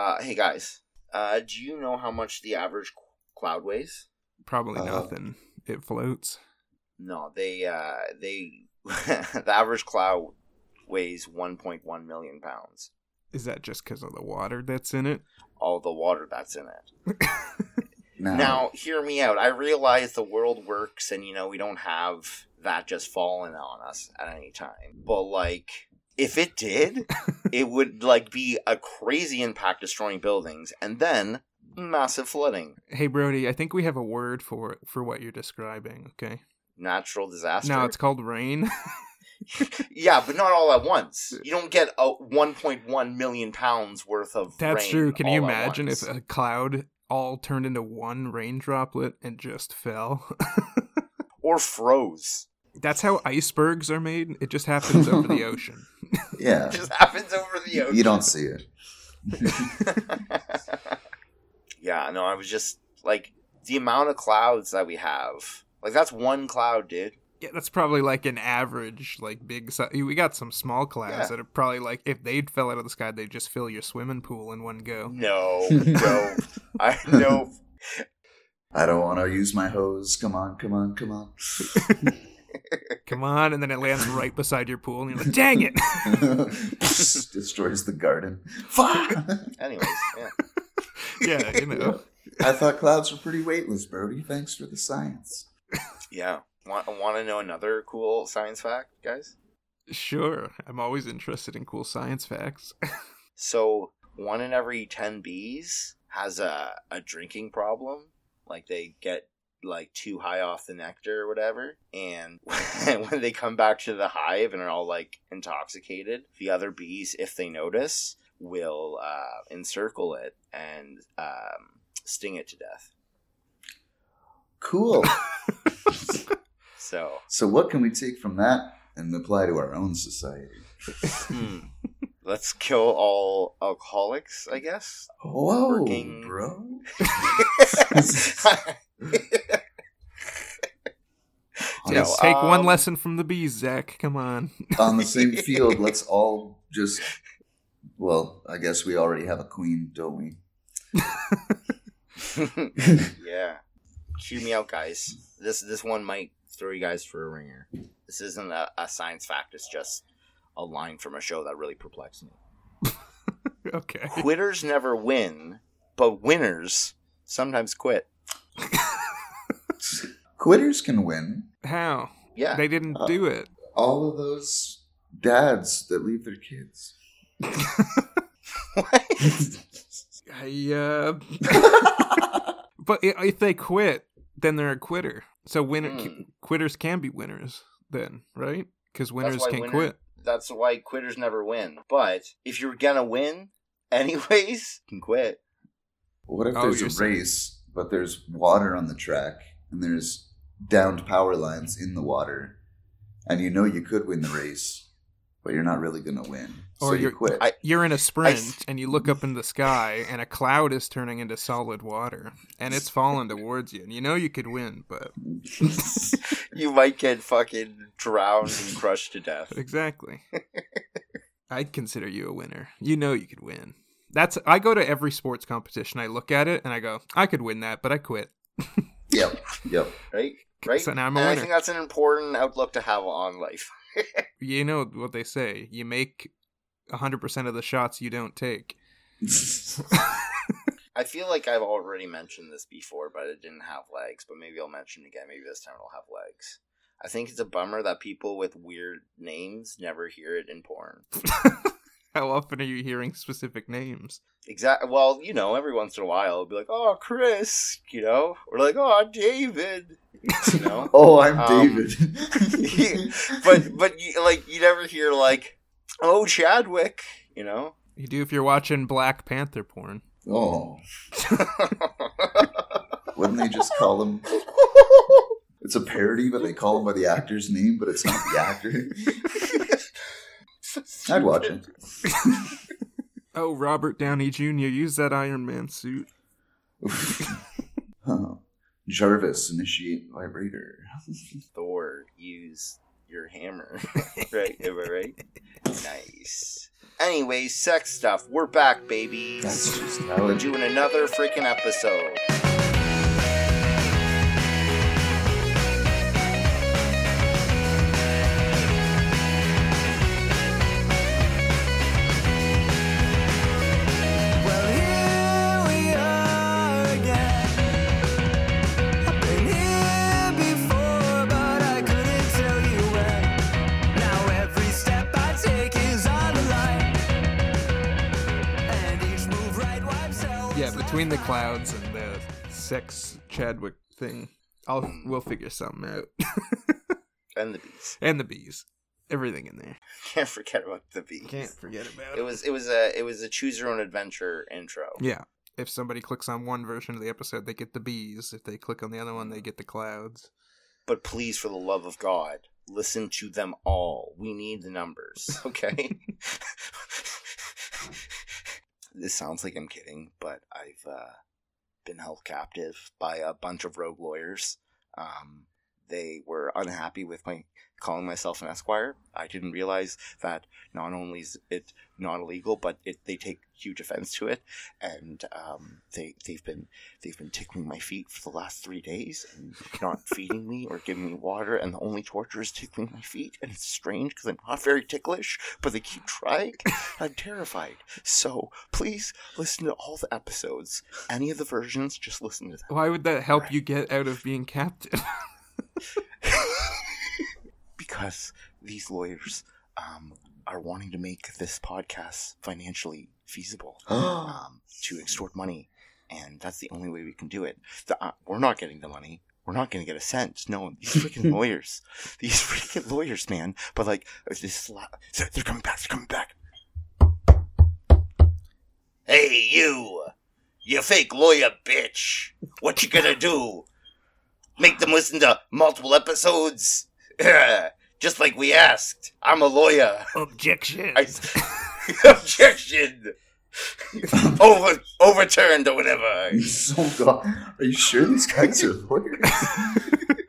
Uh, hey guys, uh, do you know how much the average cloud weighs? Probably Uh, nothing. It floats. No, they uh, they the average cloud weighs 1.1 million pounds. Is that just because of the water that's in it? All the water that's in it. Now, Now, hear me out. I realize the world works, and you know we don't have that just falling on us at any time. But like, if it did, it would like be a crazy impact, destroying buildings, and then massive flooding, Hey Brody, I think we have a word for for what you're describing. Okay. natural disaster. No, it's called rain. yeah, but not all at once. You don't get a 1.1 million pounds worth of. That's true. Can you imagine if a cloud all turned into one rain droplet and just fell? or froze? That's how icebergs are made. It just happens over the ocean. Yeah, It just happens over the ocean. you don't see it. yeah, no, I was just like the amount of clouds that we have. Like that's one cloud, dude. Yeah, that's probably like an average, like big. Si- we got some small clouds Yeah. that are probably like if they fell out of the sky, they'd just fill your swimming pool in one go. No, no, I no. I don't want to use my hose. Come on, come on, come on. Come on, and then it lands right beside your pool, and you're like, "Dang it!" Destroys the garden. Fuck! Anyways, yeah. yeah, you know. I thought clouds were pretty weightless, Brody. Thanks for the science. Yeah. Want, want to know another cool science fact, guys? Sure, I'm always interested in cool science facts. So, one in every 10 bees has a, a drinking problem. Like, they get, like, too high off the nectar or whatever. And when they come back to the hive and are all, like, intoxicated, the other bees, if they notice, will uh, encircle it and um, sting it to death. Cool. So, so, what can we take from that and apply to our own society? hmm, let's kill all alcoholics, I guess. Whoa, Working- bro. No, Yes, take one um, lesson from the bees, Zach. Come on. On the same field, let's all just. Well, I guess we already have a queen, don't we? yeah. Hear me out, guys. This this one might throw you guys for a ringer. This isn't a, a science fact. It's just a line from a show that really perplexed me. okay. Quitters never win, but winners sometimes quit. Quitters can win. How? Yeah. They didn't Uh, do it. All of those dads that leave their kids. I, uh, but if they quit, then they're a quitter. So winner Hmm. quitters can be winners then, right? Because winners why can winner- quit. That's why quitters never win. But if you're gonna win, anyways, you can quit. What if Oh, there's you're a saying- race, but there's water on the track and there's downed power lines in the water, and you know you could win the race, but you're not really going to win, so Or you you're- quit. I- You're in a sprint s- and you look up in the sky and a cloud is turning into solid water and it's falling towards you and you know you could win, but you might get fucking drowned and crushed to death. exactly. I'd consider you a winner. You know you could win. That's I go to every sports competition. I look at it and I go, I could win that, but I quit. yep, yep. Right? Right? So now I'm a and I think that's an important outlook to have on life. You know what they say. You make 100% of the shots you don't take. I feel like I've already mentioned this before, but it didn't have legs. But maybe I'll mention it again. Maybe this time it'll have legs. I think it's a bummer that people with weird names never hear it in porn. How often are you hearing specific names? Exactly. Well, you know, every once in a while, it'll be like, "Oh, Chris," you know, or like, "Oh, David," you know. oh, I'm Um, David. but but you, like you never hear like, "Oh, Chadwick," you know. You do if you're watching Black Panther porn. oh, wouldn't they just call him? It's a parody, but they call him by the actor's name, but it's not the actor. I'd watch it. Oh, Robert Downey Jr. Use that Iron Man suit. Huh. Jarvis, initiate vibrator. Thor, use your hammer. right? Am I right? Nice. Anyways, sex stuff. We're back, babies. That's just how We're it doing another freaking episode. Clouds and the sex Chadwick thing, I'll we'll figure something out. And the bees. and the bees, everything in there. Can't forget about the bees. Can't forget about It It was it was a it was a choose your own adventure intro. Yeah. If somebody clicks on one version of the episode, they get the bees. If they click on the other one, they get the clouds. But please, for the love of God, listen to them all. We need the numbers, okay? this sounds like I'm kidding, but I've uh, been held captive by a bunch of rogue lawyers. Um, they were unhappy with my calling myself an esquire. I didn't realize that not only is it not illegal, but it, they take huge offense to it, and um, they they've been they've been tickling my feet for the last three days and not feeding me or giving me water, and the only torture is tickling my feet, and it's strange because I'm not very ticklish, but they keep trying. I'm terrified. So please listen to all the episodes, any of the versions, just listen to them. Why would that help you get out of being captive? because these lawyers um, are wanting to make this podcast financially feasible um, to extort money, and that's the only way we can do it. The, uh, we're not getting the money. We're not going to get a cent. No, these freaking lawyers, these freaking lawyers, man. But like this, la- they're, they're coming back. They're coming back. Hey, you, you fake lawyer bitch! What you gonna do? Make them listen to multiple episodes? Just like we asked. I'm a lawyer. Objection. I, objection. Over overturned or whatever. so oh, god. Are you sure these guys are lawyers?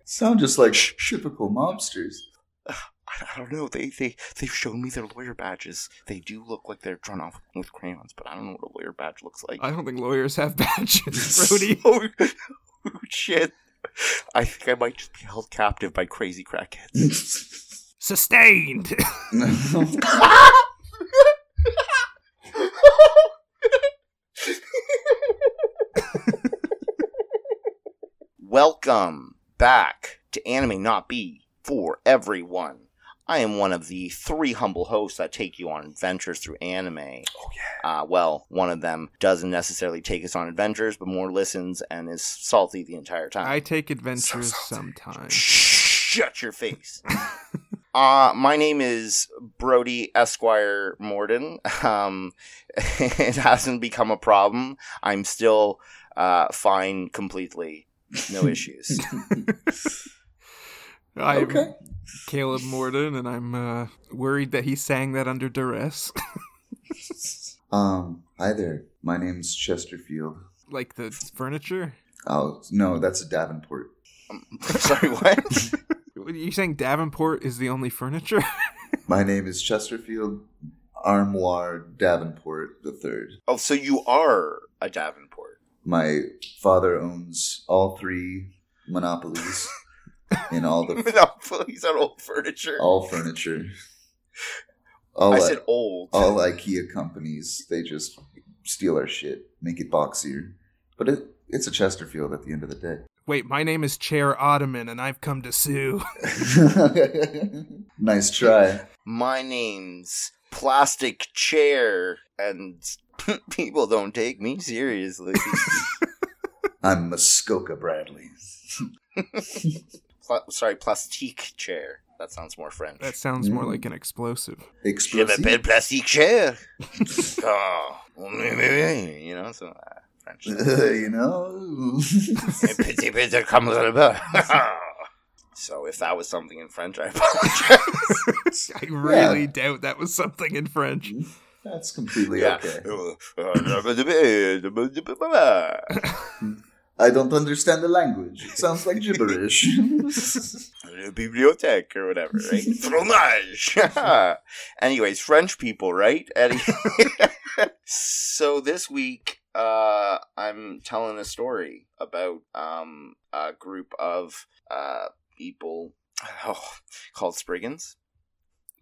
Sound just like typical mobsters. I, I don't know. They they they've shown me their lawyer badges. They do look like they're drawn off with crayons, but I don't know what a lawyer badge looks like. I don't think lawyers have badges, Brody. oh, oh, shit! I think I might just be held captive by crazy crackheads. Sustained. Welcome back to Anime Not Be for Everyone. I am one of the three humble hosts that take you on adventures through anime. oh yeah. Uh, well, one of them doesn't necessarily take us on adventures, but more listens and is salty the entire time. I take adventures So salty. sometimes. Shut your face. uh, my name is Brody Esquire Morden. Um, it hasn't become a problem. I'm still uh, fine completely. No issues. I'm Okay. Caleb Morden, and I'm uh, worried that he sang that under duress. Um, hi there. My name's Chesterfield. like the furniture. Oh no, that's a Davenport. Sorry, what? You're saying Davenport is the only furniture? My name is Chesterfield Armoire Davenport the Third. Oh, so you are a Davenport. My father owns all three monopolies in all the Monopolies on old furniture. all furniture. All I I said old. all IKEA companies, they just steal our shit, make it boxier. But it, it's a Chesterfield at the end of the day. Wait, my name is Chair Ottoman, and I've come to sue. nice try. My name's Plastic Chair, and people don't take me seriously. I'm Muskoka Bradley. Pla- sorry, Plastique Chair. That sounds more French. That sounds more Mm. like an explosive. Je Explosive. m'appelle Plastique Chair. oh, you know, so uh, French. you know? Petit petit comme là-bas. So if that was something in French, I apologize. I really doubt that was something in French. That's completely yeah. okay. I don't understand the language. It sounds like gibberish. bibliothèque or whatever, right? Fromage. Anyways, French people, right? Any- so this week, uh, I'm telling a story about um a group of uh people oh, called Spriggans.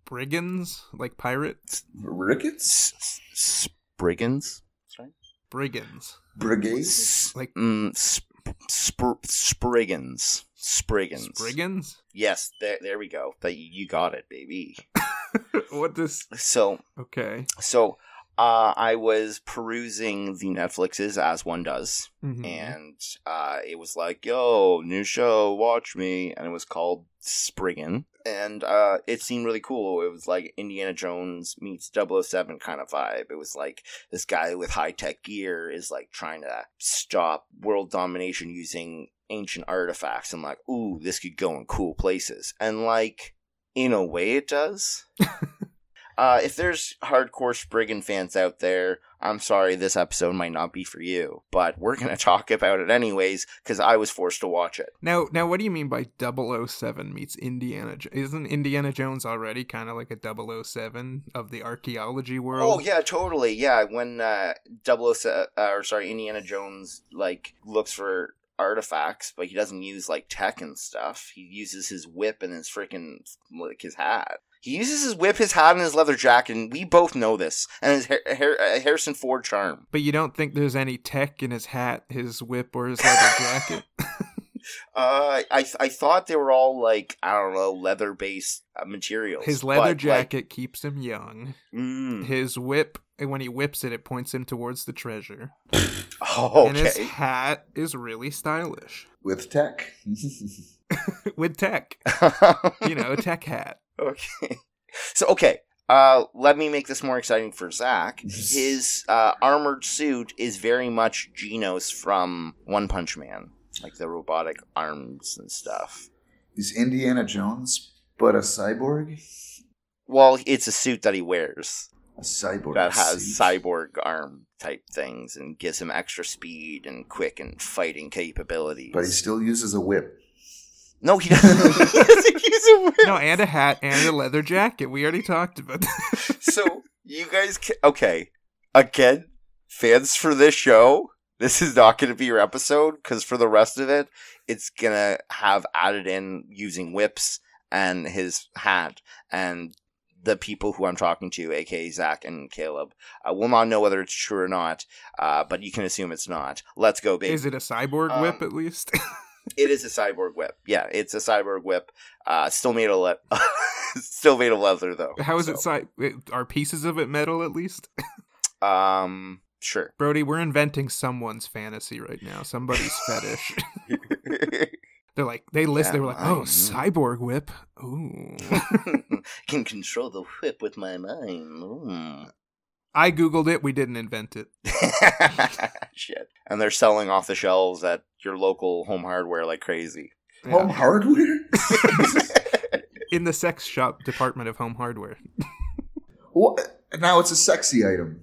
Brigands, like pirates. Rickets? S- Spriggans. Sorry. Brigands, Brigades? like Mm, sp- sp- Spriggans. Spriggans. Spriggans. Yes, there, there we go. That you got it, baby. what does? So, Okay. so uh, I was perusing the Netflixes as one does, Mhm. and uh, it was like, "Yo, new show, watch me," and it was called Spriggan, and uh, it seemed really cool. It was like Indiana Jones meets 007 kind of vibe. It was like this guy with high tech gear is like trying to stop world domination using ancient artifacts, and like, ooh, this could go in cool places, and like, in a way, it does. Uh, if there's hardcore Spriggan fans out there, I'm sorry this episode might not be for you, but we're going to talk about it anyways because I was forced to watch it. Now, now, what do you mean by 007 meets Indiana? Isn't Indiana Jones already kind of like a 007 of the archaeology world? Oh yeah, totally. Yeah, when uh, 007, uh, or sorry, Indiana Jones like looks for artifacts, but he doesn't use like tech and stuff. He uses his whip and his freaking like his hat. He uses his whip, his hat, and his leather jacket, and we both know this. And his Har- Har- uh, Harrison Ford charm. But you don't think there's any tech in his hat, his whip, or his leather jacket? Uh, I I thought they were all like I don't know leather based uh, materials. His but, leather like, jacket keeps him young. mm. His whip, and when he whips it, it points him towards the treasure. Oh, And his hat is really stylish With tech? with tech. You know, a tech hat. Okay. So okay. Uh, let me make this more exciting for Zach. His uh, armored suit is very much Genos from One Punch Man, like the robotic arms and stuff. Is Indiana Jones but a cyborg? Well, it's a suit that he wears A cyborg. that has suit. cyborg arm type things and gives him extra speed and quick and fighting capabilities. But he still uses a whip. No, he doesn't. he doesn't use a whip. No, and a hat and a leather jacket. We already talked about that. So you guys, ca- okay? Again, fans for this show, this is not going to be your episode because for the rest of it, it's gonna have added in using whips and his hat and. The people who I'm talking to, aka Zach and Caleb, I will not know whether it's true or not, uh, but you can assume it's not. Let's go, baby. Is it a cyborg Um, whip at least? It is a cyborg whip. Yeah, it's a cyborg whip. Uh, still made of le- still made of leather though. How is it? So, Cy- are pieces of it metal at least? Um, sure. Brody, we're inventing someone's fantasy right now. Somebody's fetish. They're like they list. Yeah, they were like, oh, cyborg whip. Ooh. Can control the whip with my mind. Mm. I googled it. We didn't invent it. Shit. And they're selling off the shelves at your local home hardware like crazy. Yeah. Home hardware? In the sex shop department of home hardware. what? Now it's a sexy item.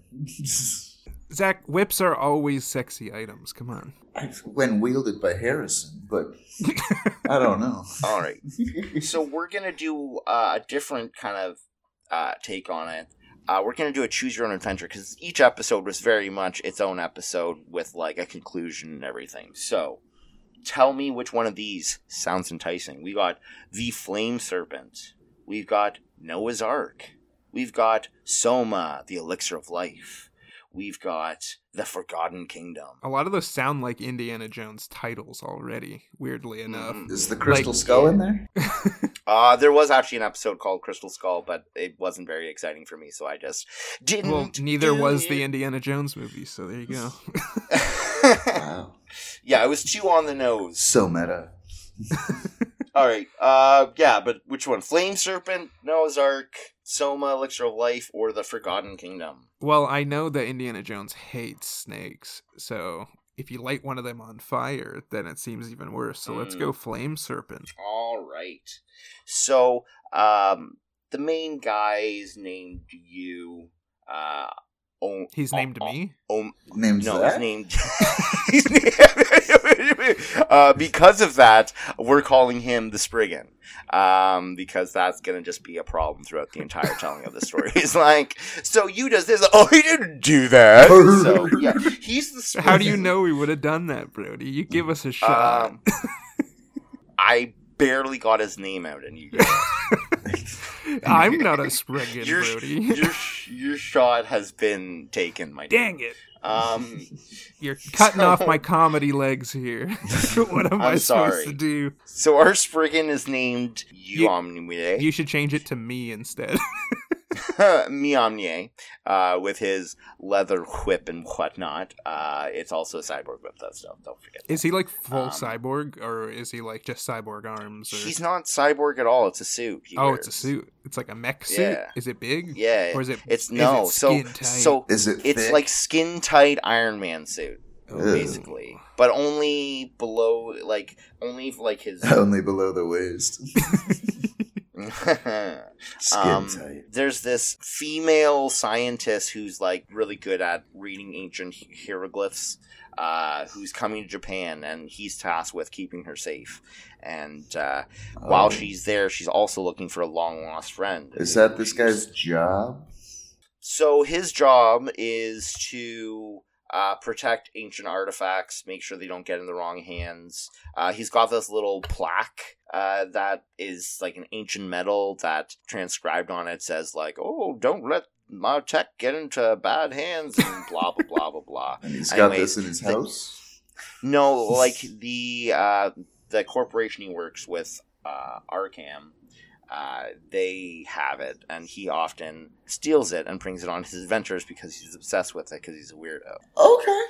Zach, whips are always sexy items. Come on. when wielded by Harrison, but I don't know. All right. So we're gonna do uh, a different kind of uh, take on it. Uh, we're gonna do a choose your own adventure because each episode was very much its own episode with like a conclusion and everything. So, tell me which one of these sounds enticing. We got the Flame Serpent. We've got Noah's Ark. We've got Soma, the Elixir of Life. We've got the Forgotten Kingdom. A lot of those sound like Indiana Jones titles already, weirdly enough. Mhm. Is the crystal Like- skull in there? Uh, there was actually an episode called Crystal Skull, but it wasn't very exciting for me, so I just didn't. well, neither do was it. the Indiana Jones movie, so there you go. Wow. yeah, it was too on the nose. So meta. All right, uh, yeah, but which one? Flame Serpent, Noah's Ark, Soma, Elixir of Life, or the Forgotten Kingdom? well, I know that Indiana Jones hates snakes, so if you light one of them on fire, then it seems even worse. So let's Mm. go Flame Serpent. All right. So, um, the main guy is named you. Uh, Om- He's named Om- me. Om- Name's no, that? he's named. uh, because of that, we're calling him the Spriggan. Um, because that's gonna just be a problem throughout the entire telling of the story. He's like, so you does this? Oh, he didn't do that. so yeah, he's the. Spriggan. How do you know we would have done that, Brody? You give us a shot. Um, I barely got his name out, and you. I'm not a Spriggan, your, Brody. your your shot has been taken, my dude. Dang it. Um, You're cutting So- off my comedy legs here. what am I I'm supposed to do? so our Spriggan is named You- You should change it to me instead. Miomnie, uh, with his leather whip and whatnot. Uh, it's also a cyborg whip, though, so don't forget. is he like full Um, cyborg, or is he like just cyborg arms? Or... He's not cyborg at all. It's a suit. he oh, wears. it's a suit. It's like a mech suit. Yeah. Is it big? Yeah, Or is it? it's is no. it so tight? so Is it? it's thick? like skin tight Iron Man suit, Oh. basically, but only below, like only like his. only below the waist. Skin Um, tight. there's this female scientist who's like really good at reading ancient hieroglyphs uh, who's coming to japan and he's tasked with keeping her safe and uh, while Oh. she's there she's also looking for a long lost friend Is that this guy's job? so his job is to uh, protect ancient artifacts, make sure they don't get in the wrong hands. Uh, he's got this little plaque uh, that is like an ancient metal that transcribed on it says like, "Oh, don't let my tech get into bad hands," and blah blah blah blah blah. And he's got Anyways, this in his the- house. No, like the uh, the corporation he works with, uh, ARCAM, uh, they have it, and he often steals it and brings it on his adventures because he's obsessed with it because he's a weirdo. Okay.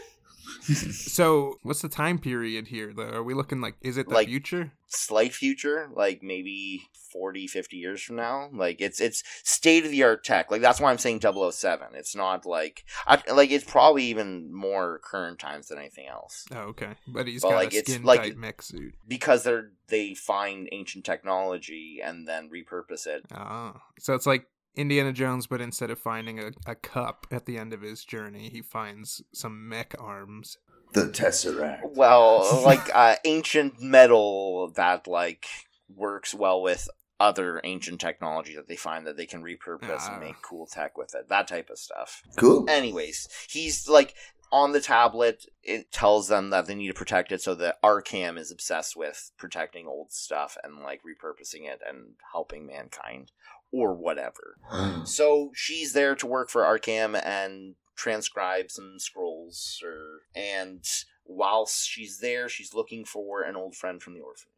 So, what's the time period here? Though, are we looking like? Is it the Like- future? Slight future, like maybe 40, 50 years from now. Like it's it's state of the art tech. Like that's why I'm saying 007. It's not like I, like it's probably even more current times than anything else. Oh, okay. But he's But, got like, a skin like- tight mech suit. because they're they find ancient technology and then repurpose it. Ah, so it's like Indiana Jones, but instead of finding a, a cup at the end of his journey, he finds some mech arms. The Tesseract. Well, like uh, ancient metal that like works well with other ancient technology that they find that they can repurpose Ah. and make cool tech with it. That type of stuff. Cool. Anyways, he's like on the tablet. It tells them that they need to protect it, so that ARCAM is obsessed with protecting old stuff and like repurposing it and helping mankind or whatever. So she's there to work for ARCAM and transcribe some scrolls or and whilst she's there she's looking for an old friend from the orphanage.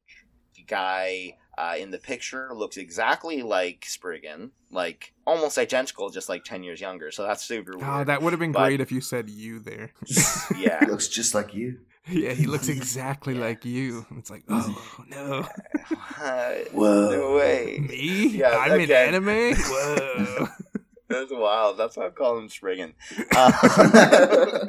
The guy uh, in the picture looks exactly like Spriggan, like almost identical, just like ten years younger. So that's super weird. Oh, that would have been But- great if you said you there. yeah. Looks just like you. Yeah, he looks exactly Yeah. like you. It's like, oh no, Whoa. no way. me? Yeah, I'm again. in anime. Whoa. That's wild. That's why I call him Spriggan. Uh,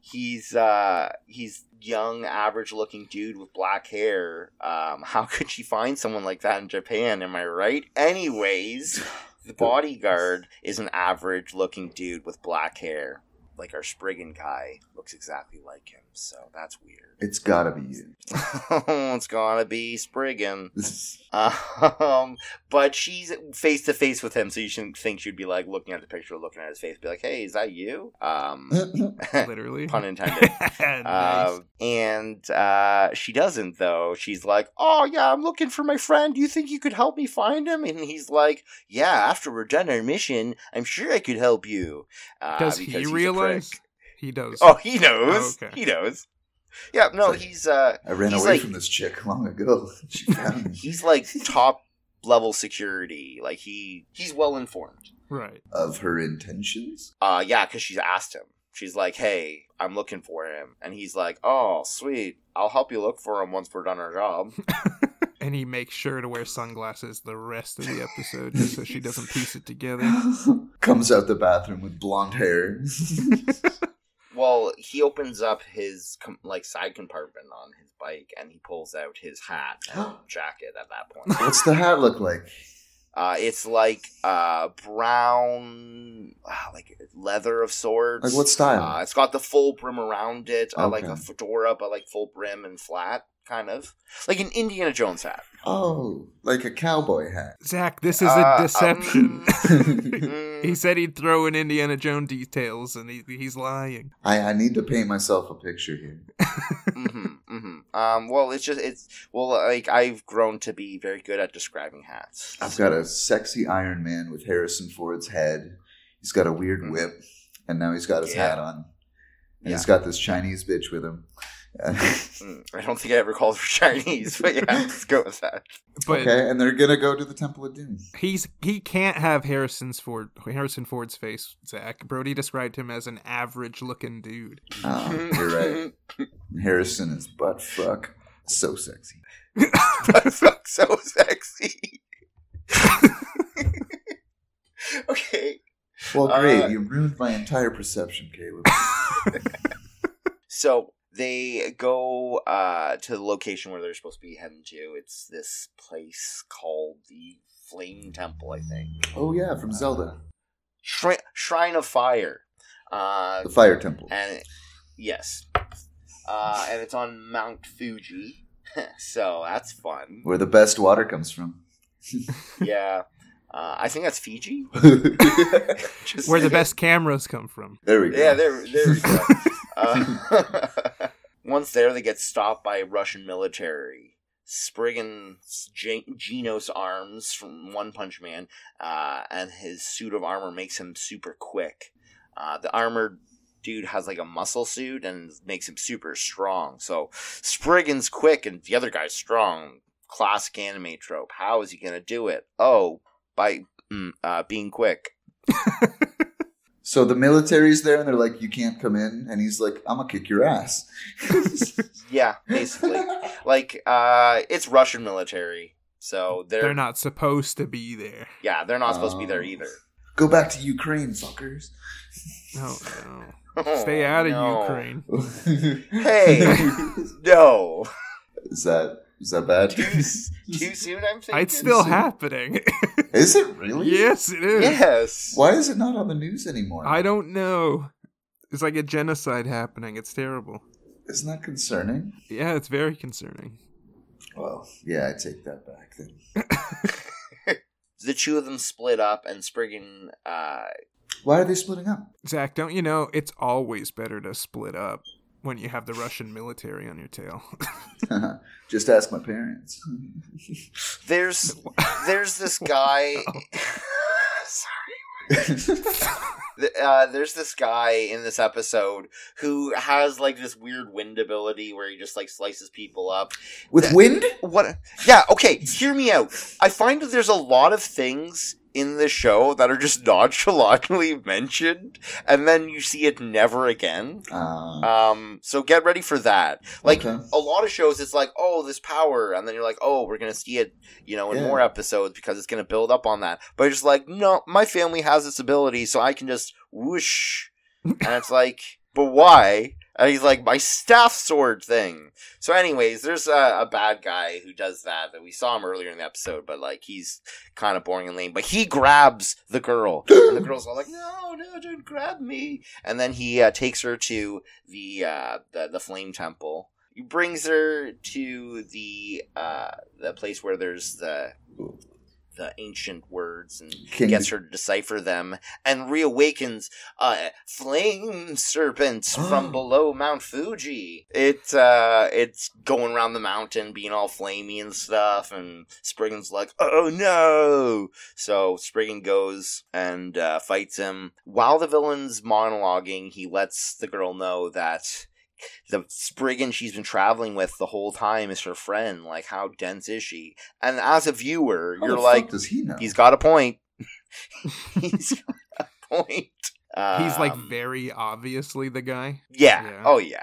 he's uh he's young, average looking dude with black hair. Um, how could she find someone like that in Japan? Am I right? Anyways, the bodyguard is an average looking dude with black hair. Like our Spriggan guy looks exactly like him, so that's weird. It's gotta be you. it's gotta be Spriggan. Um, but she's face to face with him, so you shouldn't think she'd be like looking at the picture, looking at his face, be like, "Hey, is that you?" Um, Literally. pun intended. nice. Um, and uh, she doesn't though. She's like, "Oh yeah, I'm looking for my friend. Do you think you could help me find him?" And he's like, "Yeah, after we're done our mission, I'm sure I could help you." Uh, Does he realize? Prick. He knows. Oh, he knows. Oh, okay. He knows. Yeah, no, like- he's uh, I ran away like- from this chick long ago. She found me. he's like top level security. Like he he's well informed. Right. Of her intentions? Uh, yeah, because she's asked him. She's like, "Hey, I'm looking for him," and he's like, "Oh, sweet. I'll help you look for him once we're done our job." And he makes sure to wear sunglasses the rest of the episode just so she doesn't piece it together. Comes out the bathroom with blonde hair. Well, he opens up his com- like side compartment on his bike, and he pulls out his hat and jacket. At that point, What's the hat look like? Uh, it's like uh, brown, ah, like leather of sorts. Like what style? Uh, it's got the full brim around it, uh, like a fedora, but like full brim and flat, kind of like an Indiana Jones hat. oh, like a cowboy hat. Zach, this is Uh, a deception. Mm, he said he'd throw in Indiana Jones details, and he, he's lying. I, I need to paint myself a picture here. hmm hmm Um, well, it's just it's well, like I've grown to be very good at describing hats. I've got a sexy Iron Man with Harrison Ford's head. He's got a weird Mhm. whip, and now he's got his Yeah. hat on. And he's got this Chinese bitch with him. Mm, I don't think I ever called her Chinese, but yeah, let's go with that. But okay, and they're gonna go to the Temple of Doom. he's he can't have Harrison's Ford Harrison Ford's face. Zach Brody described him as an average-looking dude. Oh, you're right. Harrison is butt fuck so sexy. But fuck, so sexy. okay, Well, great. Uh, you ruined my entire perception, Caleb. so they go uh, to the location where they're supposed to be heading to. It's this place called the Flame Temple, I think. oh yeah, from Zelda, Shrine, Shrine of Fire. Uh, the Fire Temple. and yes, uh, and it's on Mount Fuji, so that's fun. where the best water comes from. Yeah, uh, I think that's Fiji. Just Where the best cameras come from. there we go. Yeah, there, there we go. uh, once there, they get stopped by Russian military. Spriggan's Ge- Genos arms from One Punch Man, uh, and his suit of armor makes him super quick. Uh, the armored dude has like a muscle suit and makes him super strong. So Spriggan's quick and the other guy's strong. Classic anime trope. How is he gonna do it? Oh, by mm, uh, being quick. So the military's there, and they're like, "You can't come in," and he's like, "I'm gonna kick your ass." Yeah, basically. like uh it's russian military so they're, They're not supposed to be there. yeah they're not supposed to be there Oh. either Go back to Ukraine, fuckers. No, no. Stay out of Oh, No. Ukraine. Hey. no is that is that bad? too, s- too soon i'm thinking It's still happening. Is it really? yes, it is. yes Why is it not on the news anymore? I don't know. It's like a genocide happening. It's terrible. Isn't that concerning? Yeah, it's very concerning. Well, yeah, I take that back then. the two of them split up and spriggan uh Why are they splitting up? Zach, don't you know it's always better to split up when you have the Russian military on your tail? Just ask my parents. there's there's this guy sorry uh, there's this guy in this episode who has like this weird wind ability where he just like slices people up With wind? What? Yeah. Okay. Hear me out. I find that there's a lot of things in the show that are just nonchalantly mentioned, and then you see it never again. Uh, Um. So get ready for that. Like Okay. a lot of shows, it's like, oh, this power, and then you're like, oh, we're gonna see it, you know, in Yeah. more episodes because it's gonna build up on that. But just like, no, my family has this ability, so I can just whoosh, and it's like, but why? And he's like, my staff sword thing. So, anyways, there's a, a bad guy who does that. That we saw him earlier in the episode, but like he's kind of boring and lame. But he grabs the girl, and the girl's all like, "No, no, don't grab me!" And then he uh, takes her to the uh, the the flame temple. He brings her to the uh, the place where there's the the ancient words and King- gets her to decipher them and reawakens uh, flame serpents from below Mount Fuji. It uh, it's going around the mountain, being all flamey and stuff, and Spriggan's like, "Oh no!" So Spriggan goes and uh, fights him. While the villain's monologuing, he lets the girl know that the Spriggan she's been traveling with the whole time is her friend. Like, how dense is she? And as a viewer, How you're like, does he know? He's got a point. He's got a point. He's like Um, very obviously the guy. yeah. Yeah. Oh yeah.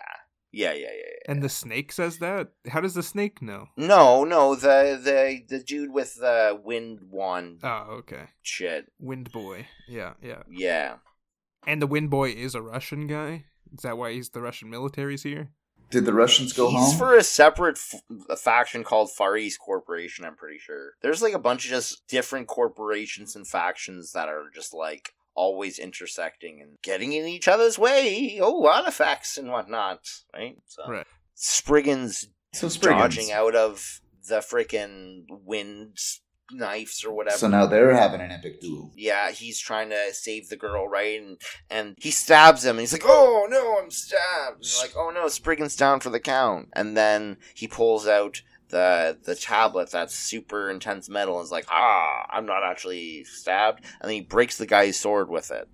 Yeah, yeah, yeah, yeah. And the snake says that? How does the snake know? No, no, the the the dude with the wind wand Oh, okay. shit. Wind Boy. Yeah, yeah. Yeah. And the Wind Boy is a Russian guy? Is that why he's the Russian military's here? Did the Russians go He's home? for a separate f- a faction called Far East Corporation. I'm pretty sure. There's like a bunch of just different corporations and factions that are just like always intersecting and getting in each other's way. Oh, artifacts and whatnot, right? So Right. Spriggan's so Spriggans. dodging out of the freaking wind knives or whatever. So now they're having an epic duel. yeah, he's trying to save the girl, right? And and he stabs him, and he's like, "Oh no, I'm stabbed!" And like, "Oh no, Spriggan's down for the count." And then he pulls out the the tablet that's super intense metal, and is like, "Ah, I'm not actually stabbed." And then he breaks the guy's sword with it.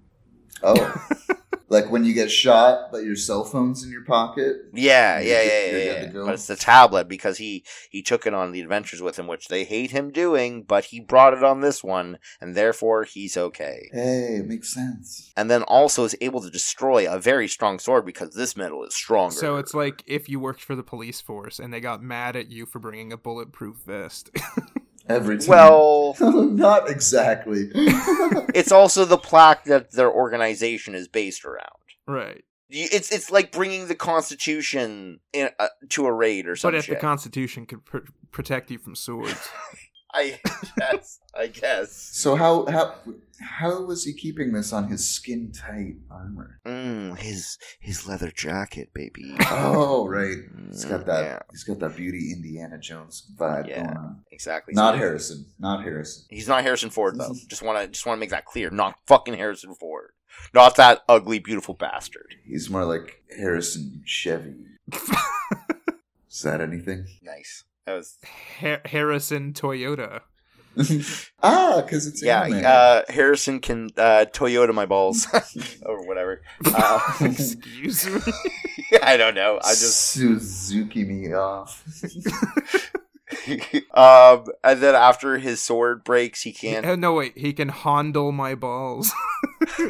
Oh, like when you get shot, but your cell phone's in your pocket. Yeah, You're yeah, good- yeah, yeah. yeah. But it's the tablet because he he took it on the adventures with him, which they hate him doing, but he brought it on this one, and therefore he's okay. Hey, it makes sense. and then also is able to destroy a very strong sword because this metal is stronger. So it's like if you worked for the police force and they got mad at you for bringing a bulletproof vest. Every time. well, not exactly. it's also the plaque that their organization is based around. right. It's it's like bringing the Constitution in, uh, to a raid or something. But something. if the Constitution could pr- protect you from swords. I guess, I guess. so how how how was he keeping this on his skin tight armor? Mm, his his leather jacket, baby. Oh, right. He's got that. Yeah, He's got that beauty Indiana Jones vibe Yeah. going on. exactly. Not So- Harrison. Not Harrison. He's not Harrison Ford though. Just want to just want to make that clear. Not fucking Harrison Ford. Not that ugly, beautiful bastard. He's more like Harrison Chevy. Is that anything? Nice. That was Ha- Harrison Toyota. ah, because it's yeah. anime. Uh, Harrison can uh, Toyota my balls or whatever. Uh, Excuse me. I don't know. I just Suzuki me off. um, and then after his sword breaks, he can't. Uh, no, wait. He can handle my balls.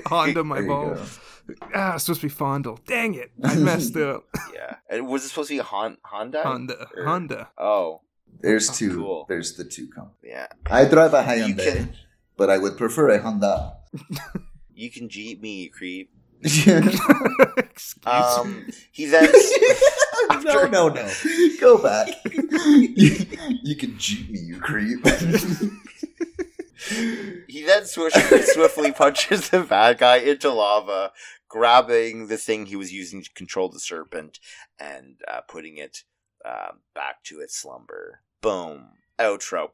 Honda my There you balls. Ah, it's supposed to be fondle. Dang it. I messed up. Yeah. And Was it supposed to be a Hon- Honda? Honda. Or- Honda. Oh, There's Oh, two. cool. There's the two companies. yeah. I drive a Hyundai, can but I would prefer a Honda. you can jeep me, you creep. Excuse me. Um, he then no, After- no, no. Go back. you, you can jeep me, you creep. He then swiftly, swiftly punches the bad guy into lava, grabbing the thing he was using to control the serpent and uh, putting it uh, back to its slumber. Boom. Outro.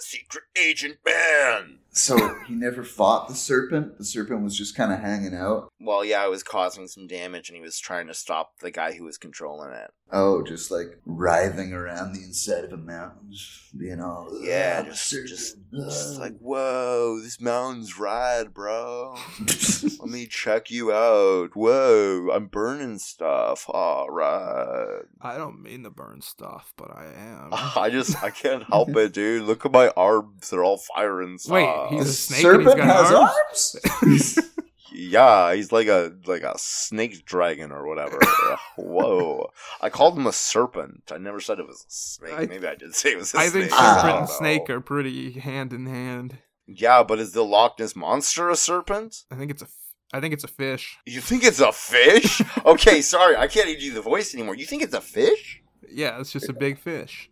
Secret Agent Man. so he never fought the serpent. The serpent was just kind of hanging out. Well, yeah, it was causing some damage, and he was trying to stop the guy who was controlling it. Oh, just like writhing around the inside of a mountain, just being all Yeah, "Ah, just, just, ah." just like, whoa, this mountain's rad, bro. Let me check you out. Whoa, I'm burning stuff. All right. I don't mean to burn stuff, but I am. I just, I can't help it, dude. Look at my arms. They're all firing stuff. Wait, A he's a snake and he's serpent got has arms? arms. Yeah, he's like a like a snake dragon or whatever. Whoa! I called him a serpent. I never said it was a snake. I- Maybe I did say it was a I snake. I think serpent don't and know. snake are pretty hand in hand. Yeah, but is the Loch Ness monster a serpent? I think it's a. f- I think it's a fish. You think it's a fish? okay, sorry, I can't even do the voice anymore. You think it's a fish? Yeah, it's just a big fish.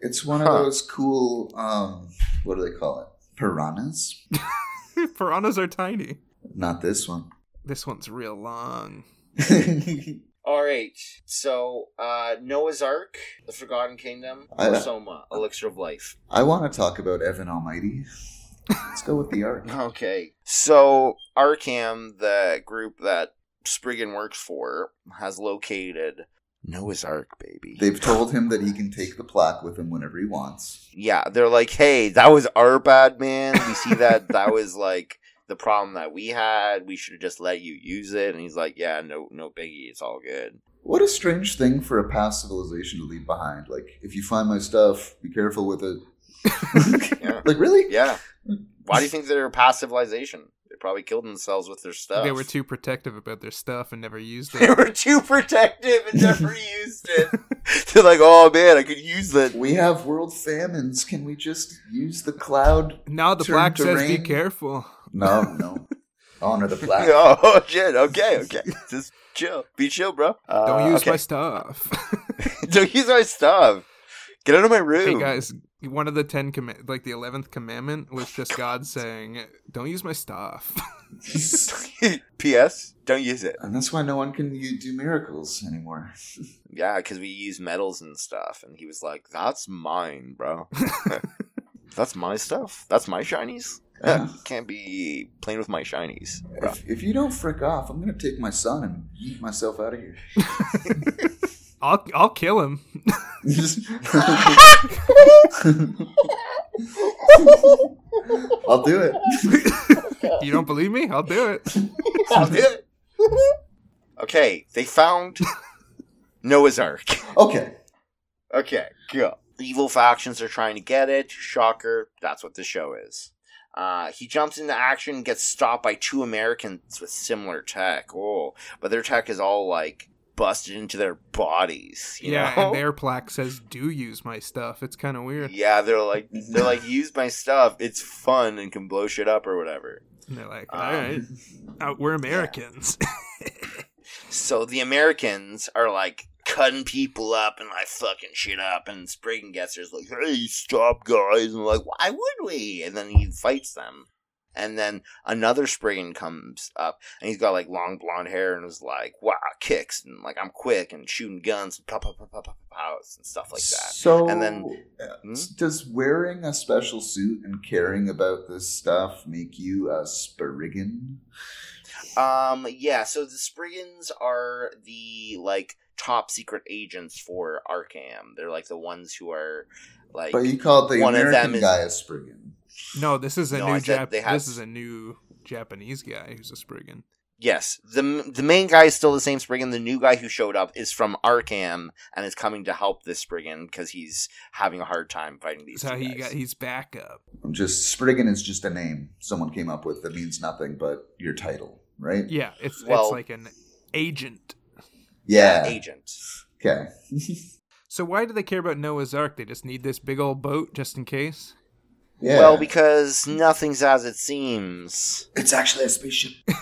It's one of Huh. those cool. Um, what do they call it? Piranhas. Piranhas are tiny. Not this one. This one's real long. All right. So, uh, Noah's Ark, The Forgotten Kingdom, I- Soma, Elixir of Life. I want to talk about Evan Almighty. Let's go with the arc. Okay. So, ARCAM, the group that Spriggan works for, has located Noah's Ark, baby. They've told him that he can take the plaque with him whenever he wants. yeah, they're like, hey, that was our bad, man. We see that that was like the problem that we had. We should have just let you use it. And he's like, yeah, no, no biggie. It's all good. What a strange thing for a past civilization to leave behind. Like, if you find my stuff, be careful with it. Yeah. Like, really? Yeah. Why do you think they're a past civilization? They probably killed themselves with their stuff. They were too protective about their stuff and never used it. They were too protective and never used it. They're like, oh man, I could use that. We have world famines. Can we just use the cloud? now the black plaque to says be careful. No, no. Honor the black. oh shit! Okay, okay. Just chill. Be chill, bro. Uh, Don't use okay. my stuff. Don't use my stuff. Get out of my room. hey guys, one of the ten comm- like the eleventh commandment was just God saying, "Don't use my stuff." P.S. Don't use it. and that's why no one can u- do miracles anymore. Yeah, because we use metals and stuff. And he was like, "That's mine, bro. That's my stuff. That's my shinies. Yeah. Can't be playing with my shinies, bro." If, if you don't frick off, I'm gonna take my son and yeet myself out of here. I'll I'll kill him. I'll do it. You don't believe me? I'll do it. I'll do it. okay, they found Noah's Ark. Okay. Okay, go. Evil factions are trying to get it. Shocker. That's what the show is. Uh, he jumps into action and gets stopped by two Americans with similar tech. Oh, but their tech is all like busted into their bodies. You yeah, know? and their plaque says, "Do use my stuff." It's kind of weird. yeah, they're like they're like use my stuff. It's fun and can blow shit up or whatever. And they're like, Um, "All right, uh, we're Americans." So the Americans are like cutting people up and like fucking shit up, and Spriggan gets there's like, "Hey, stop, guys!" And like, "Why would we?" And then he fights them, and then another Spriggan comes up, and he's got like long blonde hair, and is like, "Wow, kicks!" and like, "I'm quick," and shooting guns, and pow pow pow pow pow pow and stuff like that. So, And then- uh, Hmm? does wearing a special suit and caring about this stuff make you a Spriggan? Um, yeah. So the Spriggans are the like top secret agents for ARCAM. They're like the ones who are like But you called the one of American them is- guy a Spriggan. No, this is a No, new said Jap- they have- This is a new Japanese guy who's a Spriggan. Yes, the the main guy is still the same Spriggan. The new guy who showed up is from ARCAM and is coming to help this Spriggan because he's having a hard time fighting these. So two he guys. got he's backup. I'm just Spriggan is just a name someone came up with that means nothing but your title, right? Yeah, it's Well- it's like an agent. Yeah. agent. Okay. So why do they care about Noah's Ark? They just need this big old boat just in case. Yeah. Well, because nothing's as it seems. it's actually a spaceship.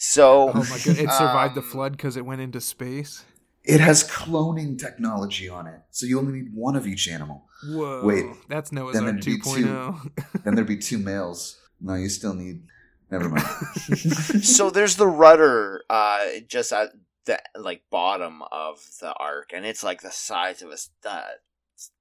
So, Oh my god, it survived the Um, flood because it went into space. It has cloning technology on it, so you only need one of each animal. Whoa, Wait, that's Noah's then Ark there'd be 2.0. Then there'd be two males. No, you still need. Never mind. so there's the rudder, uh, just at the like bottom of the arc, and it's like the size of a uh,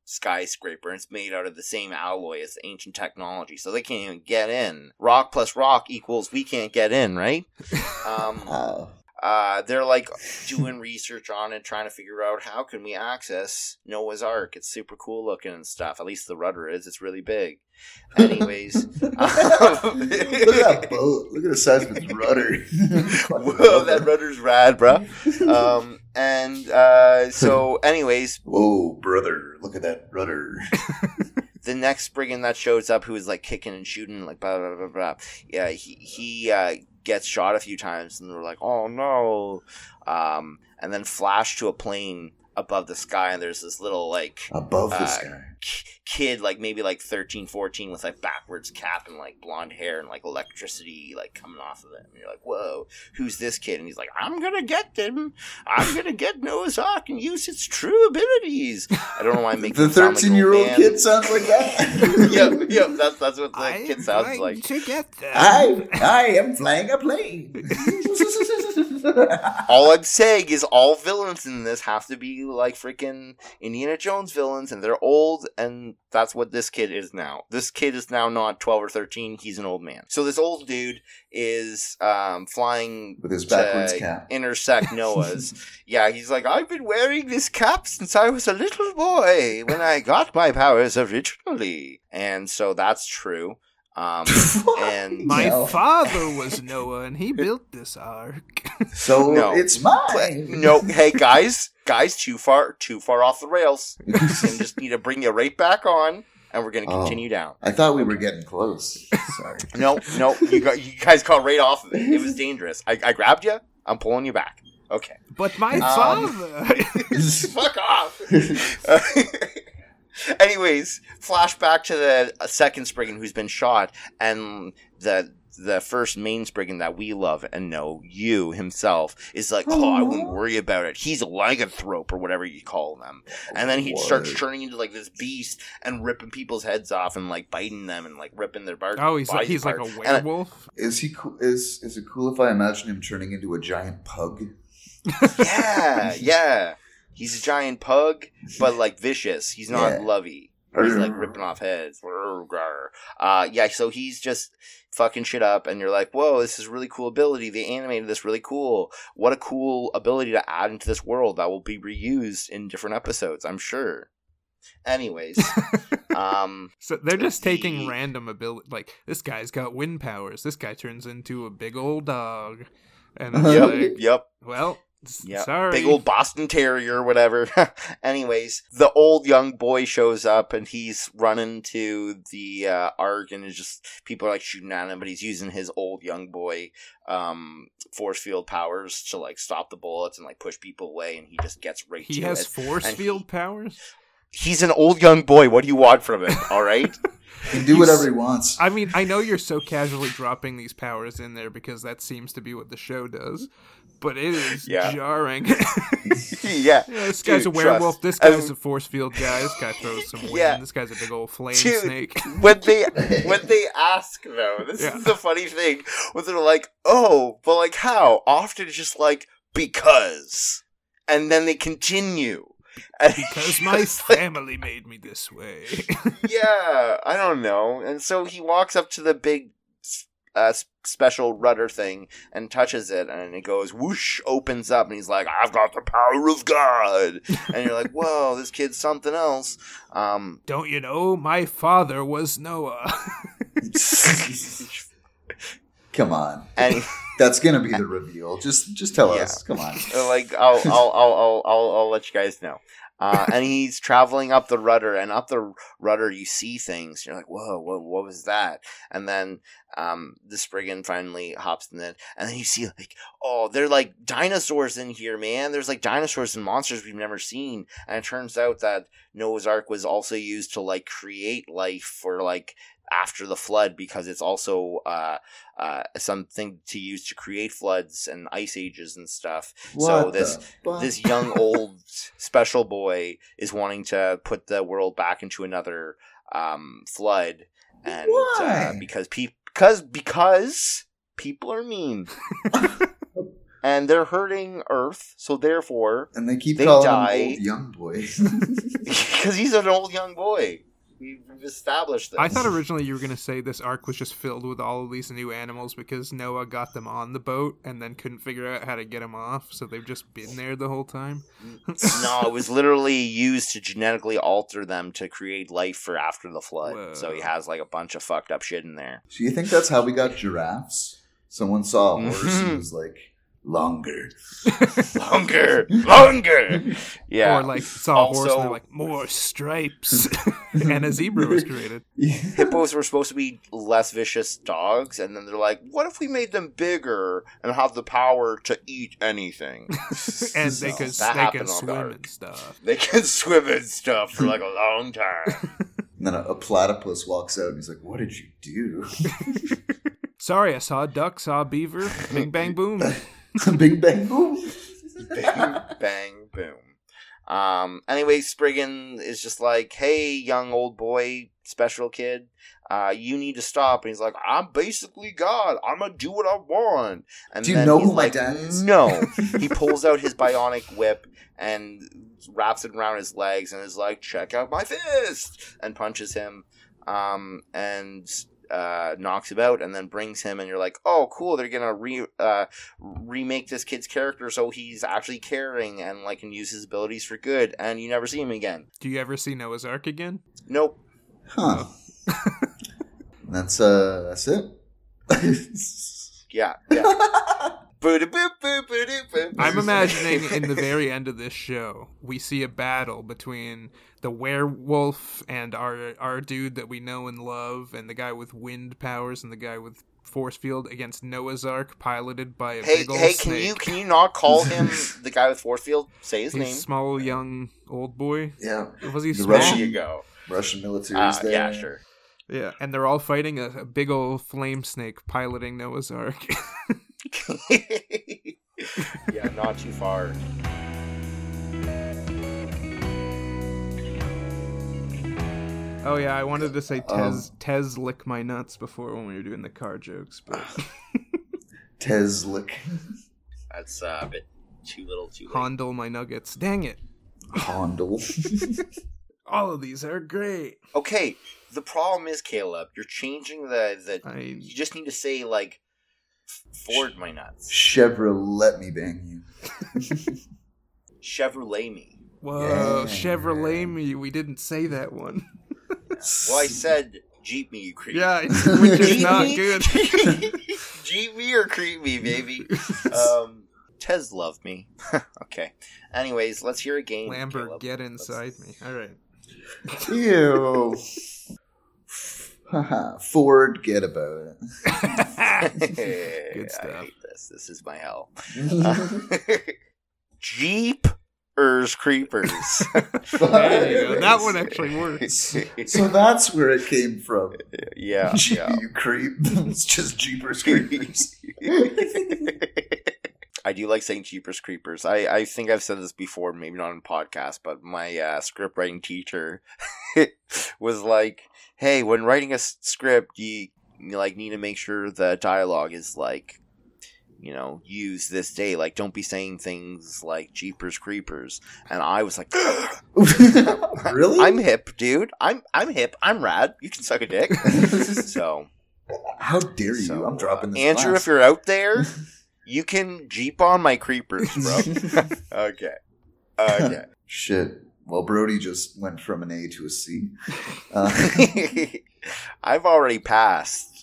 skyscraper. And it's made out of the same alloy as the ancient technology, so they can't even get in. Rock plus rock equals we can't get in, right? Um, Oh. Uh, they're like doing research on it, trying to figure out how can we access Noah's Ark. It's super cool looking and stuff. At least the rudder is. It's really big. Anyways, look at that boat. Look at the size of its rudder. whoa, that rudder's rad, bro. Um, and uh, so, anyways, Whoa, brother! Look at that rudder. the next Spriggan that shows up, who is like kicking and shooting, like blah blah blah blah. Yeah, he he uh, gets shot a few times, and they're like, "Oh no!" Um, and then flash to a plane above the sky, and there's this little like Above Uh, this guy. K- kid, like maybe like 13, 14, with like backwards cap and like blonde hair and like electricity like coming off of it. And you're like, "Whoa, who's this kid?" And he's like, "I'm gonna get them. I'm gonna get Noah's Ark and use its true abilities." I don't know why I'm making The him sound like an old thirteen-year-old man. kid sounds like that. yep, yep. That's that's what the I'm kid sounds going like. to get them. I I am flying a plane. All I'm saying is all villains in this have to be like freaking Indiana Jones villains, and they're old, and that's what this kid is now. This kid is now not 12 or 13, he's an old man. So this old dude is um, flying With his backwards cap. intersect Noah's. yeah, he's like, I've been wearing this cap since I was a little boy when I got my powers originally. And so that's true. Um, and My No. father was Noah, and he built this ark. So No. it's mine. no, hey guys, guys, too far, too far off the rails. and just need to bring you right back on, and we're gonna Oh. continue down. I thought we were getting close. Sorry. No, no, you got you guys got right off of it. It was dangerous. I, I grabbed you. I'm pulling you back. Okay, but my Um, father. fuck off. Anyways, flashback to the second Spriggan who's been shot, and the the first main Spriggan that we love and know, you himself, is like, oh, I wouldn't worry about it. He's a lycanthrope or whatever you call them. And then he starts turning into like this beast and ripping people's heads off and like biting them and like ripping their bark. Oh, he's like, bodies he's like apart. a And I- werewolf. Is he cool? Is is it cool if I imagine him turning into a giant pug? yeah, yeah. He's a giant pug, but like vicious. He's not Yeah. lovey. He's like ripping off heads. Uh, yeah, so he's just fucking shit up, and you're like, whoa, this is really cool ability. They animated this really cool. What a cool ability to add into this world that will be reused in different episodes, I'm sure. Anyways, um, So they're just taking random ability. Like this guy's got wind powers. This guy turns into a big old dog, and Yep. like, yep, well, s- Yeah, sorry, big old Boston Terrier, whatever. Anyways, the old young boy shows up and he's running to the uh, Ark, and it's just people are like shooting at him, but he's using his old young boy um, force field powers to like stop the bullets and like push people away, and he just gets right he has it. force and he- field powers. He's an old young boy. What do you want from him? All right. He can do whatever he wants. I mean, I know you're so casually dropping these powers in there because that seems to be what the show does, but it is Yeah. jarring. yeah. Yeah, this guy's Dude, a werewolf. trust. This guy's Um, a force field guy. This guy throws some wind. Yeah. This guy's a big old flame Dude. snake. when they when they ask though, this Yeah. is the funny thing. When they're like, "Oh, but like how?" Often it's just like because, and then they continue. And Because my just like, family made me this way. yeah, I don't know. And so he walks up to the big uh, special rudder thing and touches it, and it goes whoosh, opens up, and he's like, "I've got the power of God," and you're like, "Whoa, this kid's something else." Um, Don't you know? My father was Noah. Come on, and he- that's gonna be the reveal. Just just tell Yeah. us. Come on. Like I'll I'll I'll I'll I'll, I'll let you guys know. Uh, and he's traveling up the rudder, and up the rudder you see things. You're like, whoa, what, what was that? And then um, the Spriggan finally hops in it, and then you see like, oh, they're like dinosaurs in here, man. There's like dinosaurs and monsters we've never seen. And it turns out that Noah's Ark was also used to like create life for like after the flood because it's also uh, uh, something to use to create floods and ice ages and stuff. So this- this young old special boy is wanting to put the world back into another um, flood, and uh, because people because because people are mean. And they're hurting Earth, so therefore, and they keep they calling die. him old young boy. because he's an old young boy, we've established this. I thought originally you were going to say this arc was just filled with all of these new animals because Noah got them on the boat and then couldn't figure out how to get them off, so they've just been there the whole time. no, it was literally used to genetically alter them to create life for after the flood. So he has like a bunch of fucked up shit in there. Do you think that's how we got giraffes? Someone saw a horse and was like, longer. Longer, longer. Yeah. Or like saw a horse and they're like, more stripes. and a zebra was created. hippos were supposed to be less vicious dogs, and then they're like, "What if we made them bigger and have the power to eat anything?" and they could they can swim Dark. and stuff. They can swim and stuff for like a long time. And then a, a platypus walks out and he's like, what did you do? Sorry, I saw a duck, saw a beaver. Bing bang boom. Bing bang boom. bang, bang, boom. Um. Anyway, Spriggan is just like, "Hey, young old boy, special kid, uh, you need to stop." And he's like, "I'm basically God. I'm gonna do what I want." And Do you know who my dad is? No. he pulls out his bionic whip and wraps it around his legs and is like, "Check out my fist!" and punches him, um, and uh, knocks him out, and then brings him, and you're like, "Oh, cool! They're gonna re uh, remake this kid's character so he's actually caring and like can use his abilities for good." And you never see him again. Do you ever see Noah's Ark again? Nope. Huh. that's uh that's it. Yeah. Yeah. I'm imagining in the very end of this show, we see a battle between the werewolf and our our dude that we know and love, and the guy with wind powers and the guy with force field against Noah's Ark, piloted by a Hey, big old hey! Can you can you not call him the guy with force field? Say his He's name. small, young, old boy. yeah. Was he The small? There Russian- you go. Russian military Uh, there. yeah, sure. Yeah, and they're all fighting a, a big old flame snake piloting Noah's Ark. yeah, not too far. Oh yeah, I wanted to say Um, Tez Tez lick my nuts before when we were doing the car jokes, but Tez lick. That's uh, a bit too little, too late. Hondle my nuggets. Dang it! Hondel. All of these are great. Okay, the problem is, Caleb, you're changing the the. I You just need to say like Ford my nuts, Chevrolet me bang you. Chevrolet me. whoa Yeah. Chevrolet me. We didn't say that one. Well, I said Jeep me, you creep. Yeah, which is Jeep not me? good. Jeep me or creep me, baby. Um, Tez love me. okay. Anyways, let's hear a game. Lambert, Caleb. get inside me. All right. Ew. Ford, get about it. Good I stuff. hate this. This is my hell. Jeepers creepers. There you go. That one actually works. so that's where it came from. yeah, yeah. You creep. it's just Jeepers Creepers. I do like saying Jeepers Creepers. I, I think I've said this before, maybe not on podcast, but my uh, script writing teacher was like, "Hey, when writing a script, you, you like need to make sure the dialogue is like, you know, use this day. Like, don't be saying things like Jeepers Creepers." And I was like, really? "I'm hip, dude. I'm I'm hip. I'm rad. You can suck a dick." so. How dare you? So, I'm dropping this. Andrew, class. if you're out there, you can jeep on my creepers, bro. okay. Okay. Shit. Well, Brody just went from an A to a C. Uh, I've already passed.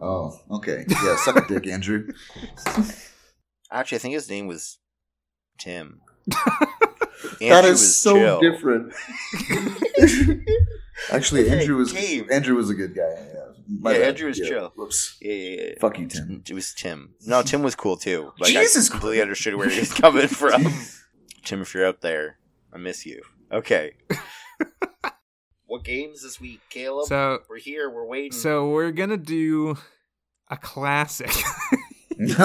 Oh, okay. Yeah, suck a dick, Andrew. Actually, I think his name was Tim. that Andrew is was so chill. different. Actually, Okay, Andrew was Gabe. Andrew was a good guy. Yeah, My Yeah, bad. Andrew was chill. Whoops. Yeah, yeah, yeah. Fuck you, Tim. It was Tim. No, Tim was cool too. Like Jesus I completely understood where he was coming from. Tim, if you're out there, I miss you. Okay. What games this week, Caleb? So we're here. We're waiting. so we're gonna do a classic. of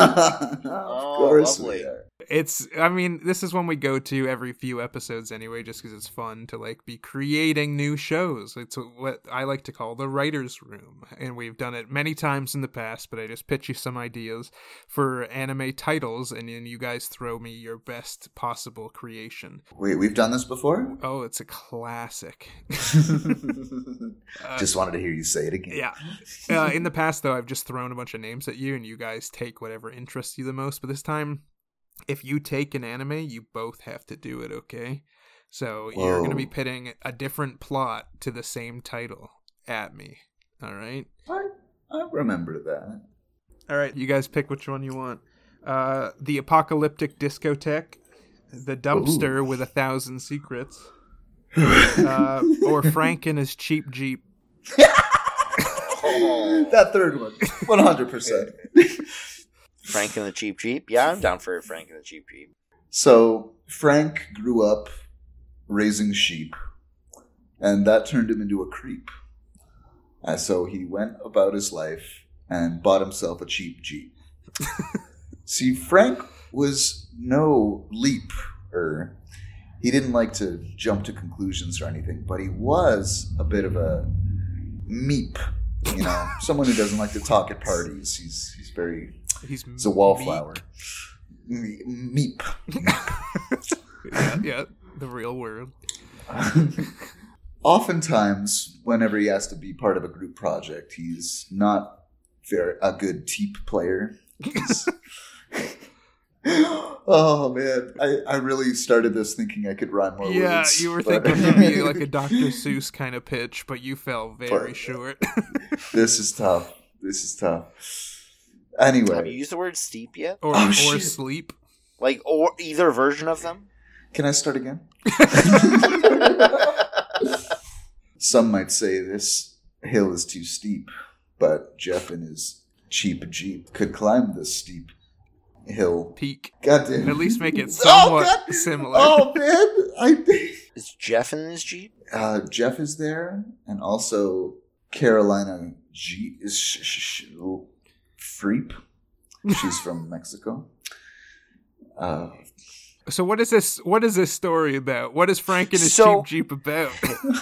Oh, course lovely. we are. It's I mean, this is one we go to every few episodes anyway, just because it's fun to like be creating new shows. It's what I like to call the writers' room, and we've done it many times in the past. But I just pitch you some ideas for anime titles, and then you guys throw me your best possible creation. Wait, we've done this before? Oh, it's a classic. Uh, Just wanted to hear you say it again. Yeah. Uh, in the past, though, I've just thrown a bunch of names at you, and you guys take whatever interests you the most. But this time, if you take an anime, you both have to do it, okay? So you're going to be Whoa. pitting a different plot to the same title at me. All right? I, I remember that. All right, you guys pick which one you want. Uh, the Apocalyptic Discotheque, The Dumpster with a Thousand Secrets, uh, or Frank and his Cheap Jeep. Oh. that third one, one hundred percent. Frank and the Cheap Jeep. Yeah, I'm down for Frank and the Cheap Jeep. So Frank grew up raising sheep, and that turned him into a creep. And so he went about his life and bought himself a cheap jeep. See, Frank was no leaper. He didn't like to jump to conclusions or anything, but he was a bit of a meep. You know, someone who doesn't like to talk at parties. He's he's very He's, he's a wallflower. Me- Meep. yeah, yeah, the real word. Oftentimes, whenever he has to be part of a group project, he's not very a good teep player. Oh man, I, I really started this thinking I could rhyme more Yeah, words. you were but- thinking maybe like a Dr. Seuss kind of pitch, but you fell very But- short. this is tough. This is tough. Anyway, have you used the word steep yet? or Oh, or shit. sleep. Like, or either version of them? can I start again? Some might say this hill is too steep, but Jeff in his cheap jeep could climb this steep hill. Peak. God damn. At least make it Oh, somewhat God. similar. Oh man, I Is Jeff in his Jeep? uh, Jeff is there, and also Carolina G is sh- sh- sh- Freep. She's from Mexico. Uh, So what is this? What is this story about? What is Frank and his So- cheap jeep about?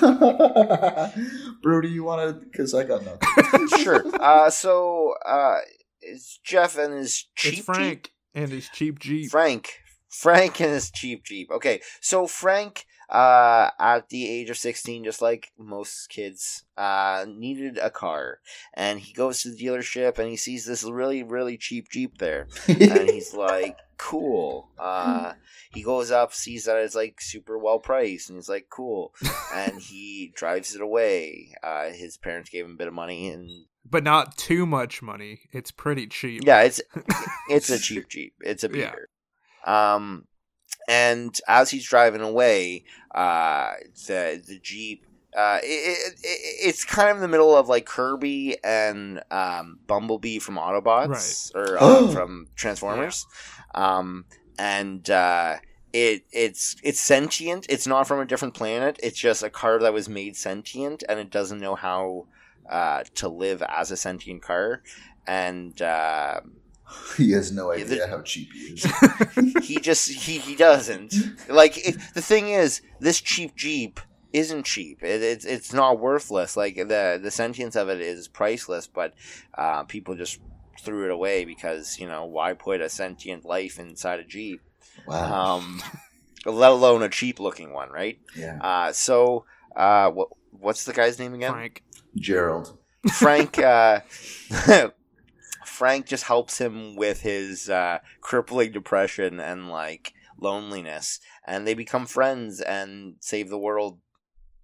Brody, you want to? Because I got nothing. sure. Uh, so uh, it's Jeff and his cheap it's Frank and his cheap Jeep. jeep. Frank. Frank and his cheap Jeep. Okay, so Frank, uh, at the age of sixteen, just like most kids, uh, needed a car, and he goes to the dealership and he sees this really, really cheap Jeep there, and he's like, "Cool." Uh, he goes up, sees that it's like super well priced, and he's like, "Cool," and he drives it away. Uh, his parents gave him a bit of money, and but not too much money. It's pretty cheap. yeah, it's it's a cheap Jeep. It's a Yeah. beater. Um, and as he's driving away, uh, the the Jeep. Uh, it, it, it, it's kind of in the middle of like Kirby and um, Bumblebee from Autobots or uh, from Transformers, um, and uh, it it's it's sentient. It's not from a different planet. It's just a car that was made sentient, and it doesn't know how uh, to live as a sentient car. And uh, he has no idea the- how cheap he is. he just he, he doesn't like it, the thing is this cheap jeep isn't cheap it, it's it's not worthless like the the sentience of it is priceless but uh, people just threw it away because you know why put a sentient life inside a jeep Wow. um let alone a cheap looking one right yeah. uh so uh what what's the guy's name again Frank. Gerald. Frank uh, Frank just helps him with his uh, crippling depression and like loneliness, and they become friends and save the world.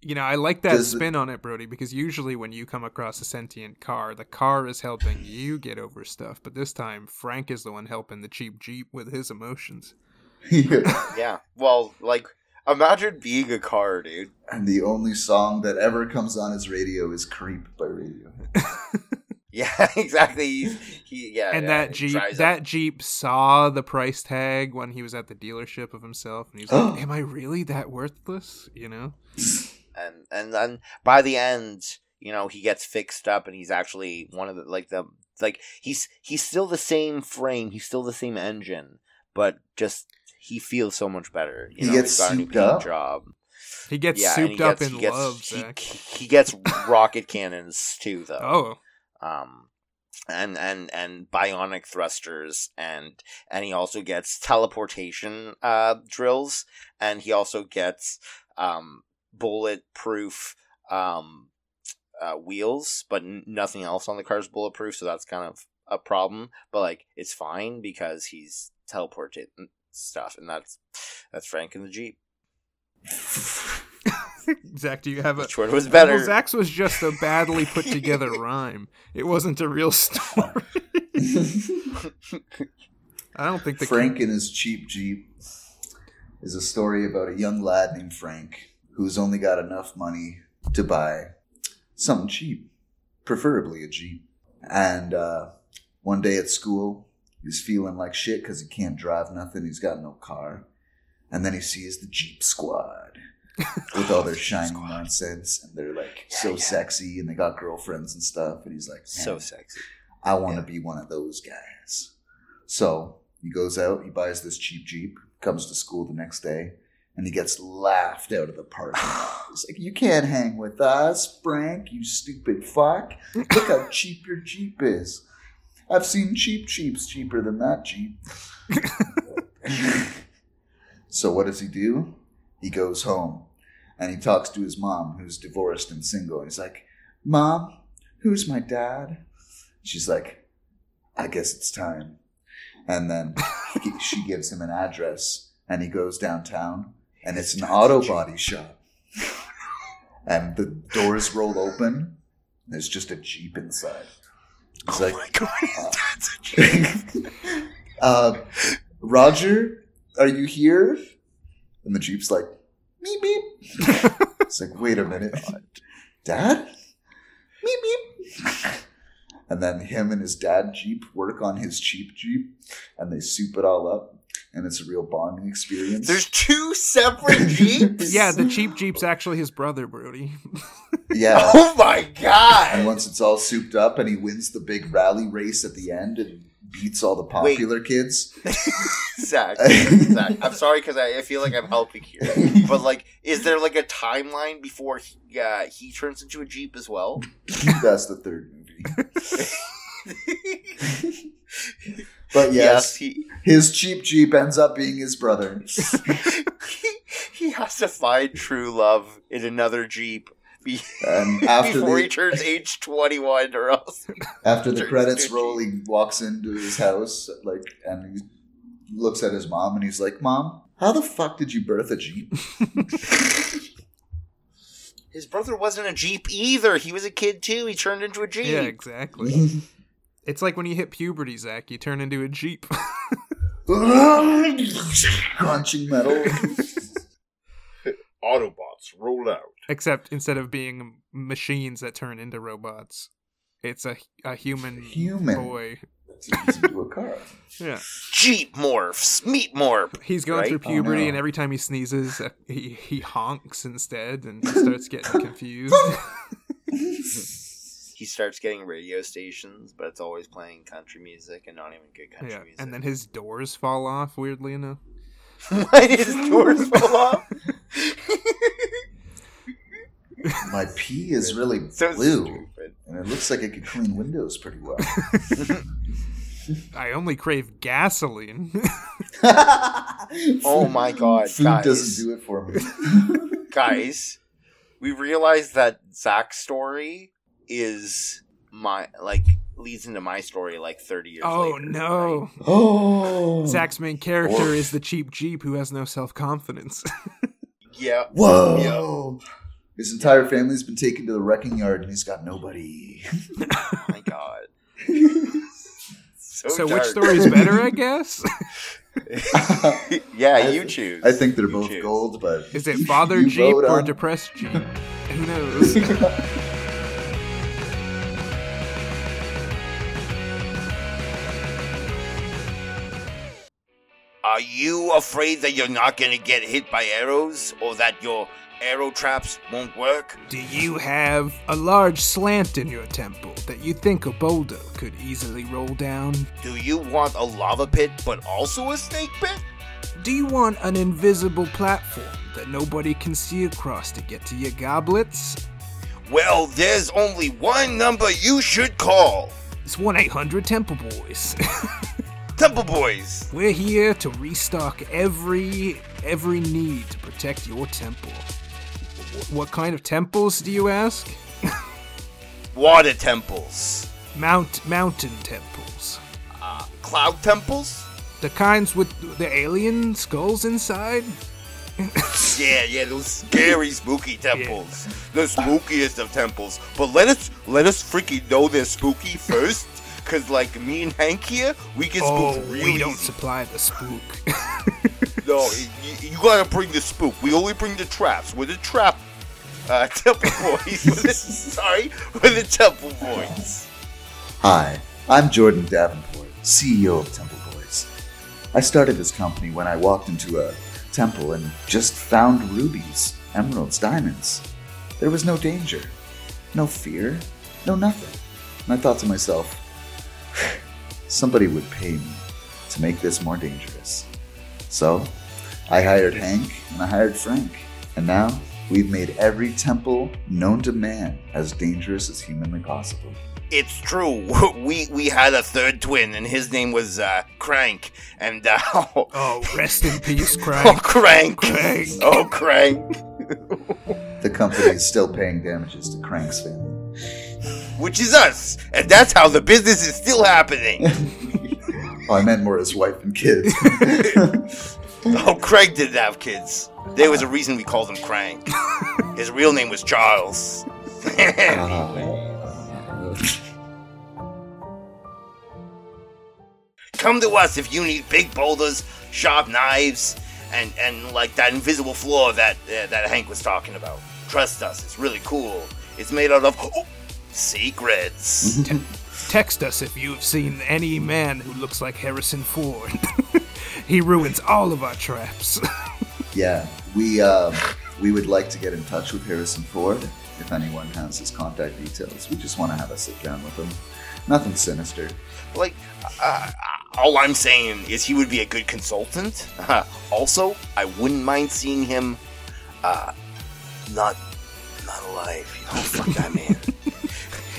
You know, I like that Does it- spin on it, Brody, because usually when you come across a sentient car, the car is helping you get over stuff. But this time, Frank is the one helping the cheap Jeep with his emotions. Yeah, well, like imagine being a car, dude. and the only song that ever comes on his radio is "Creep" by Radiohead. Yeah, exactly. He, he yeah, and yeah, that Jeep, drives up- that Jeep saw the price tag when he was at the dealership of himself, and he's like, "Am I really that worthless?" You know. and and then by the end, you know, he gets fixed up, and he's actually one of the like the like he's he's still the same frame, he's still the same engine, but just he feels so much better. You He know, gets he's got a new paint up? job. He gets yeah, and souped he up gets, in he gets, love, he, Zach. he gets rocket cannons too, though. Oh, um and and and bionic thrusters and and he also gets teleportation uh drills and he also gets um bulletproof um uh, wheels but n- nothing else on the car is bulletproof so that's kind of a problem but like it's fine because he's teleported stuff and that's that's frank in the jeep Zach, do you have a? which one was better Well, Zach's was just a badly put together rhyme. It wasn't a real story. I don't think the Frank and his cheap Jeep is a story about a young lad named Frank who's only got enough money to buy something cheap, preferably a Jeep. And uh, one day at school, he's feeling like shit because he can't drive nothing. He's got no car. And then he sees the Jeep Squad with all their shiny nonsense, and they're like so yeah. sexy, and they got girlfriends and stuff. And he's like, so sexy I want to Yeah. be one of those guys. So he goes out, he buys this cheap Jeep, comes to school the next day, and he gets laughed out of the parking lot. He's like, You can't hang with us, Frank, you stupid fuck. Look how cheap your Jeep is. I've seen cheap Jeeps cheaper than that Jeep. so what does he do? He goes home and he talks to his mom, who's divorced and single. He's like, Mom, who's my dad? She's like, I guess it's time. And then he, she gives him an address, and he goes downtown, and it's an auto body shop. And the doors roll open. There's just a jeep inside. He's like, uh, Roger, are you here? And the jeep's like, beep meep. it's like, wait a minute, Dad? meep meep. And then him and his dad Jeep work on his cheap Jeep and they soup it all up. And it's a real bonding experience. there's two separate jeeps yeah, the cheap Jeep's actually his brother, Brody. Yeah. Oh my god! And once it's all souped up and he wins the big rally race at the end and beats all the popular kids. Zach, Zach, I'm sorry because I, I feel like I'm helping here, but like, is there like a timeline before he, uh, he turns into a jeep as well? That's the third movie. But yes, he his cheap Jeep ends up being his brother. he, he has to find true love in another jeep. Be- um, And after before the, he turns age 21 or else after the credits roll, he walks into his house like and he looks at his mom and he's like, "Mom, how the fuck did you birth a Jeep?" his brother wasn't a jeep either he was a kid too he turned into a jeep Yeah, exactly. It's like when you hit puberty, Zach. You turn into a jeep. Crunching metal. autobots roll out Except instead of being machines that turn into robots, it's a a human, Human. boy. Into a car. Yeah, jeep morphs meat morph he's going Right? through Oh, puberty, no. and every time he sneezes, uh, he he honks instead, and he starts getting confused. he starts getting radio stations but it's always playing country music and not even good country yeah, music and then his doors fall off. Weirdly enough, why did his doors fall off My pee is really so blue, stupid and it looks like it could clean windows pretty well. I only crave gasoline. Oh my God, Food guys. doesn't do it for me. guys, we realized that Zach's story is my like leads into my story like thirty years. oh later, no! right? oh, Zach's main character Or- is the cheap jeep who has no self confidence. Yeah. Whoa! His entire family's been taken to the wrecking yard, and he's got nobody. Oh my God. So, so dark. which story's better? I guess. yeah, I you th- choose. I think they're You both choose. gold, but Is it father jeep or on- depressed jeep? Who knows? Are you afraid that you're not gonna get hit by arrows, or that your arrow traps won't work? Do you have a large slant in your temple that you think a boulder could easily roll down? Do you want a lava pit, but also a snake pit? Do you want an invisible platform that nobody can see across to get to your goblets? Well, there's only one number you should call. It's 1 800 Temple Boys. Temple Boys. We're here to restock every every need to protect your temple. Wh- What kind of temples do you ask? Water temples. Mount mountain temples. Uh, cloud temples? The kinds with the alien skulls inside? Yeah, yeah, those scary, spooky temples. The spookiest of temples. But let us let us freaking know they're spooky first. Cause like me and Hank here, we get Oh, spooked real we don't easy. supply the spook. No, you, you gotta bring the spook. We only bring the traps. We're the trap uh, temple boys. Sorry, we're the temple boys. Hi, I'm Jordan Davenport, CEO of Temple Boys. I started this company when I walked into a temple and just found rubies, emeralds, diamonds. There was no danger, no fear, no nothing. And I thought to myself, somebody would pay me to make this more dangerous. So, I hired Hank and I hired Frank. And now, we've made every temple known to man as dangerous as humanly possible. It's true. We we had a third twin, and his name was uh, Crank. And uh, oh, oh, rest in peace, Crank. oh, Crank. Crank. Crank. Oh, Crank. The company is still paying damages to Crank's family. Which is us, and that's how the business is still happening. Oh, I meant more his wife and kids. oh, Craig didn't have kids. There was a reason we called him Crank. His real name was Charles. Come to us if you need big boulders, sharp knives, and and like that invisible floor that uh, that Hank was talking about. Trust us, it's really cool. It's made out of oh, secrets. Text us if you've seen any man who looks like Harrison Ford. He ruins all of our traps. yeah, we uh, we would like to get in touch with Harrison Ford. If anyone has his contact details, we just want to have a sit down with him. Nothing sinister. Like, uh, all I'm saying is he would be a good consultant. also, I wouldn't mind seeing him, uh, not, not alive. You know, fuck that man.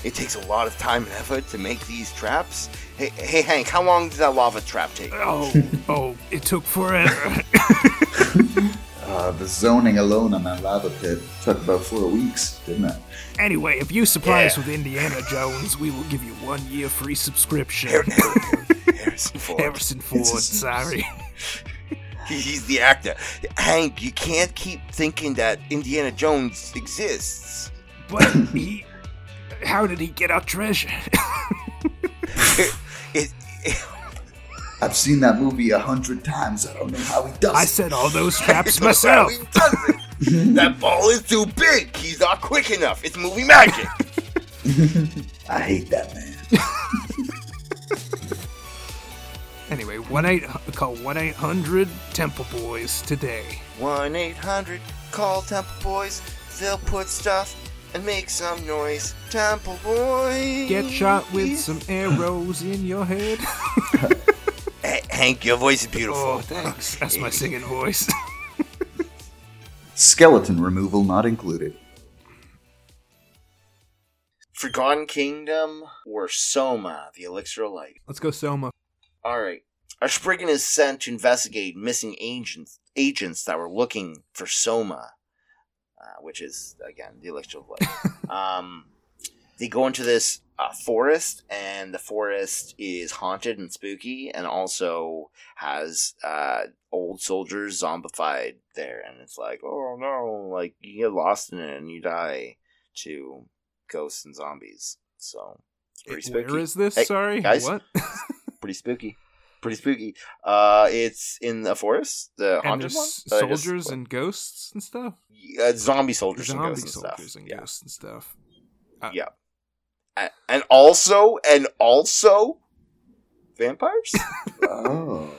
it takes a lot of time and effort to make these traps. Hey, hey, Hank, how long did that lava trap take? Oh, oh, it took forever. Uh, the zoning alone on that lava pit took about four weeks, didn't it? anyway, if you supply us with Indiana Jones, we will give you one year free subscription. Har- Har- Harrison Ford. Harrison Ford, sorry. He's the actor. Hank, you can't keep thinking that Indiana Jones exists. But he. How did he get our treasure? It, it, I've seen that movie a hundred times. I don't know how he does it. I it. set all those traps myself. how he does it. that ball is too big. He's not quick enough. It's movie magic. I hate that man. Anyway, one eight call one eight hundred Temple Boys today. 1 800 call Temple Boys. They'll put stuff and make some noise. Temple boy. Get shot with some arrows in your head. Hey, Hank, your voice is beautiful. Oh, thanks. That's my singing voice. Skeleton removal not included. Forgotten Kingdom or Soma, the elixir of life. Let's go, Soma. All right. Our Spriggan is sent to investigate missing agents agents that were looking for Soma, uh, which is again the elixir of life. um, they go into this uh, forest, and the forest is haunted and spooky, and also has uh, old soldiers zombified there. And it's like, oh no, like you get lost in it and you die to ghosts and zombies. So it's pretty spooky Where is this? Hey, Sorry, guys. what? pretty spooky. Pretty spooky. Uh, it's in the forest, the and haunted there's one. that I just- soldiers and ghosts and stuff. uh, zombie soldiers Zombie and ghosts and stuff. and yeah. ghosts and stuff. yeah. A- And also, and also, vampires. Oh.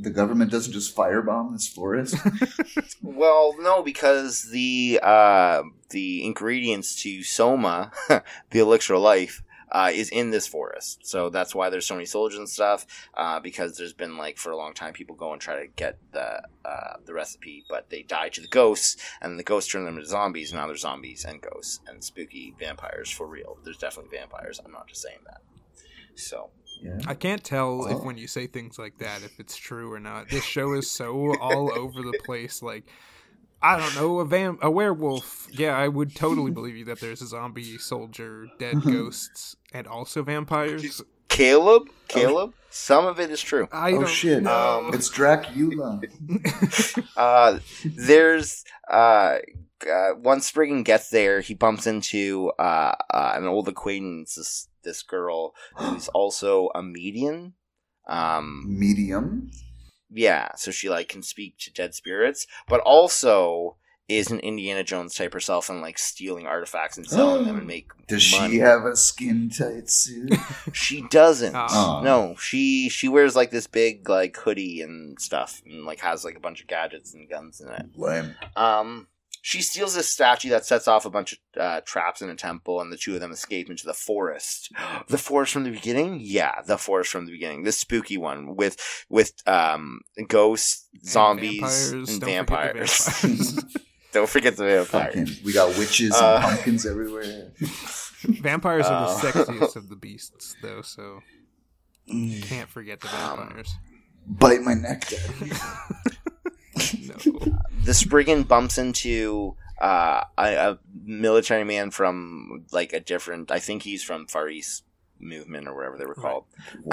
The government doesn't just firebomb this forest? well, no, because the uh, the ingredients to soma, the elixir of life. Uh, is in this forest, so that's why there's so many soldiers and stuff. Uh, because there's been like for a long time, people go and try to get the uh, the recipe, but they die to the ghosts, and the ghosts turn them into zombies. And now there's zombies and ghosts and spooky vampires for real. There's definitely vampires. I'm not just saying that. So Yeah. I can't tell if when you say things like that if it's true or not. This show is so all over the place. Like, I don't know, a vam- a werewolf. Yeah, I would totally believe you that there's a zombie soldier, dead ghosts, and also vampires. Caleb, Caleb, some of it is true. I Oh, shit. know. It's Dracula. uh, there's uh, uh, once Spriggan gets there, he bumps into uh, uh, an old acquaintance, this, this girl who's also a medium. Um, Medium. Yeah, so she like can speak to dead spirits, but also is an Indiana Jones type herself and like stealing artifacts and selling them and make Does money. she have a skin tight suit? She doesn't. Oh. No, she she wears like this big like hoodie and stuff, and like has like a bunch of gadgets and guns in it. Lame. Um, she steals this statue that sets off a bunch of uh, traps in a temple, and the two of them escape into the forest. the forest from the beginning, yeah, the forest from the beginning. This spooky one with with um ghosts, And zombies, and Don't forget vampires. vampires. Don't forget the vampires. Fucking, we got witches Uh, and pumpkins everywhere. vampires are the Uh. sexiest of the beasts, though, so Mm. can't forget the Um, vampires. Bite my neck, daddy. No. the Spriggan bumps into uh, a, a military man from like a different. I think he's from Far East movement or whatever they were called. Is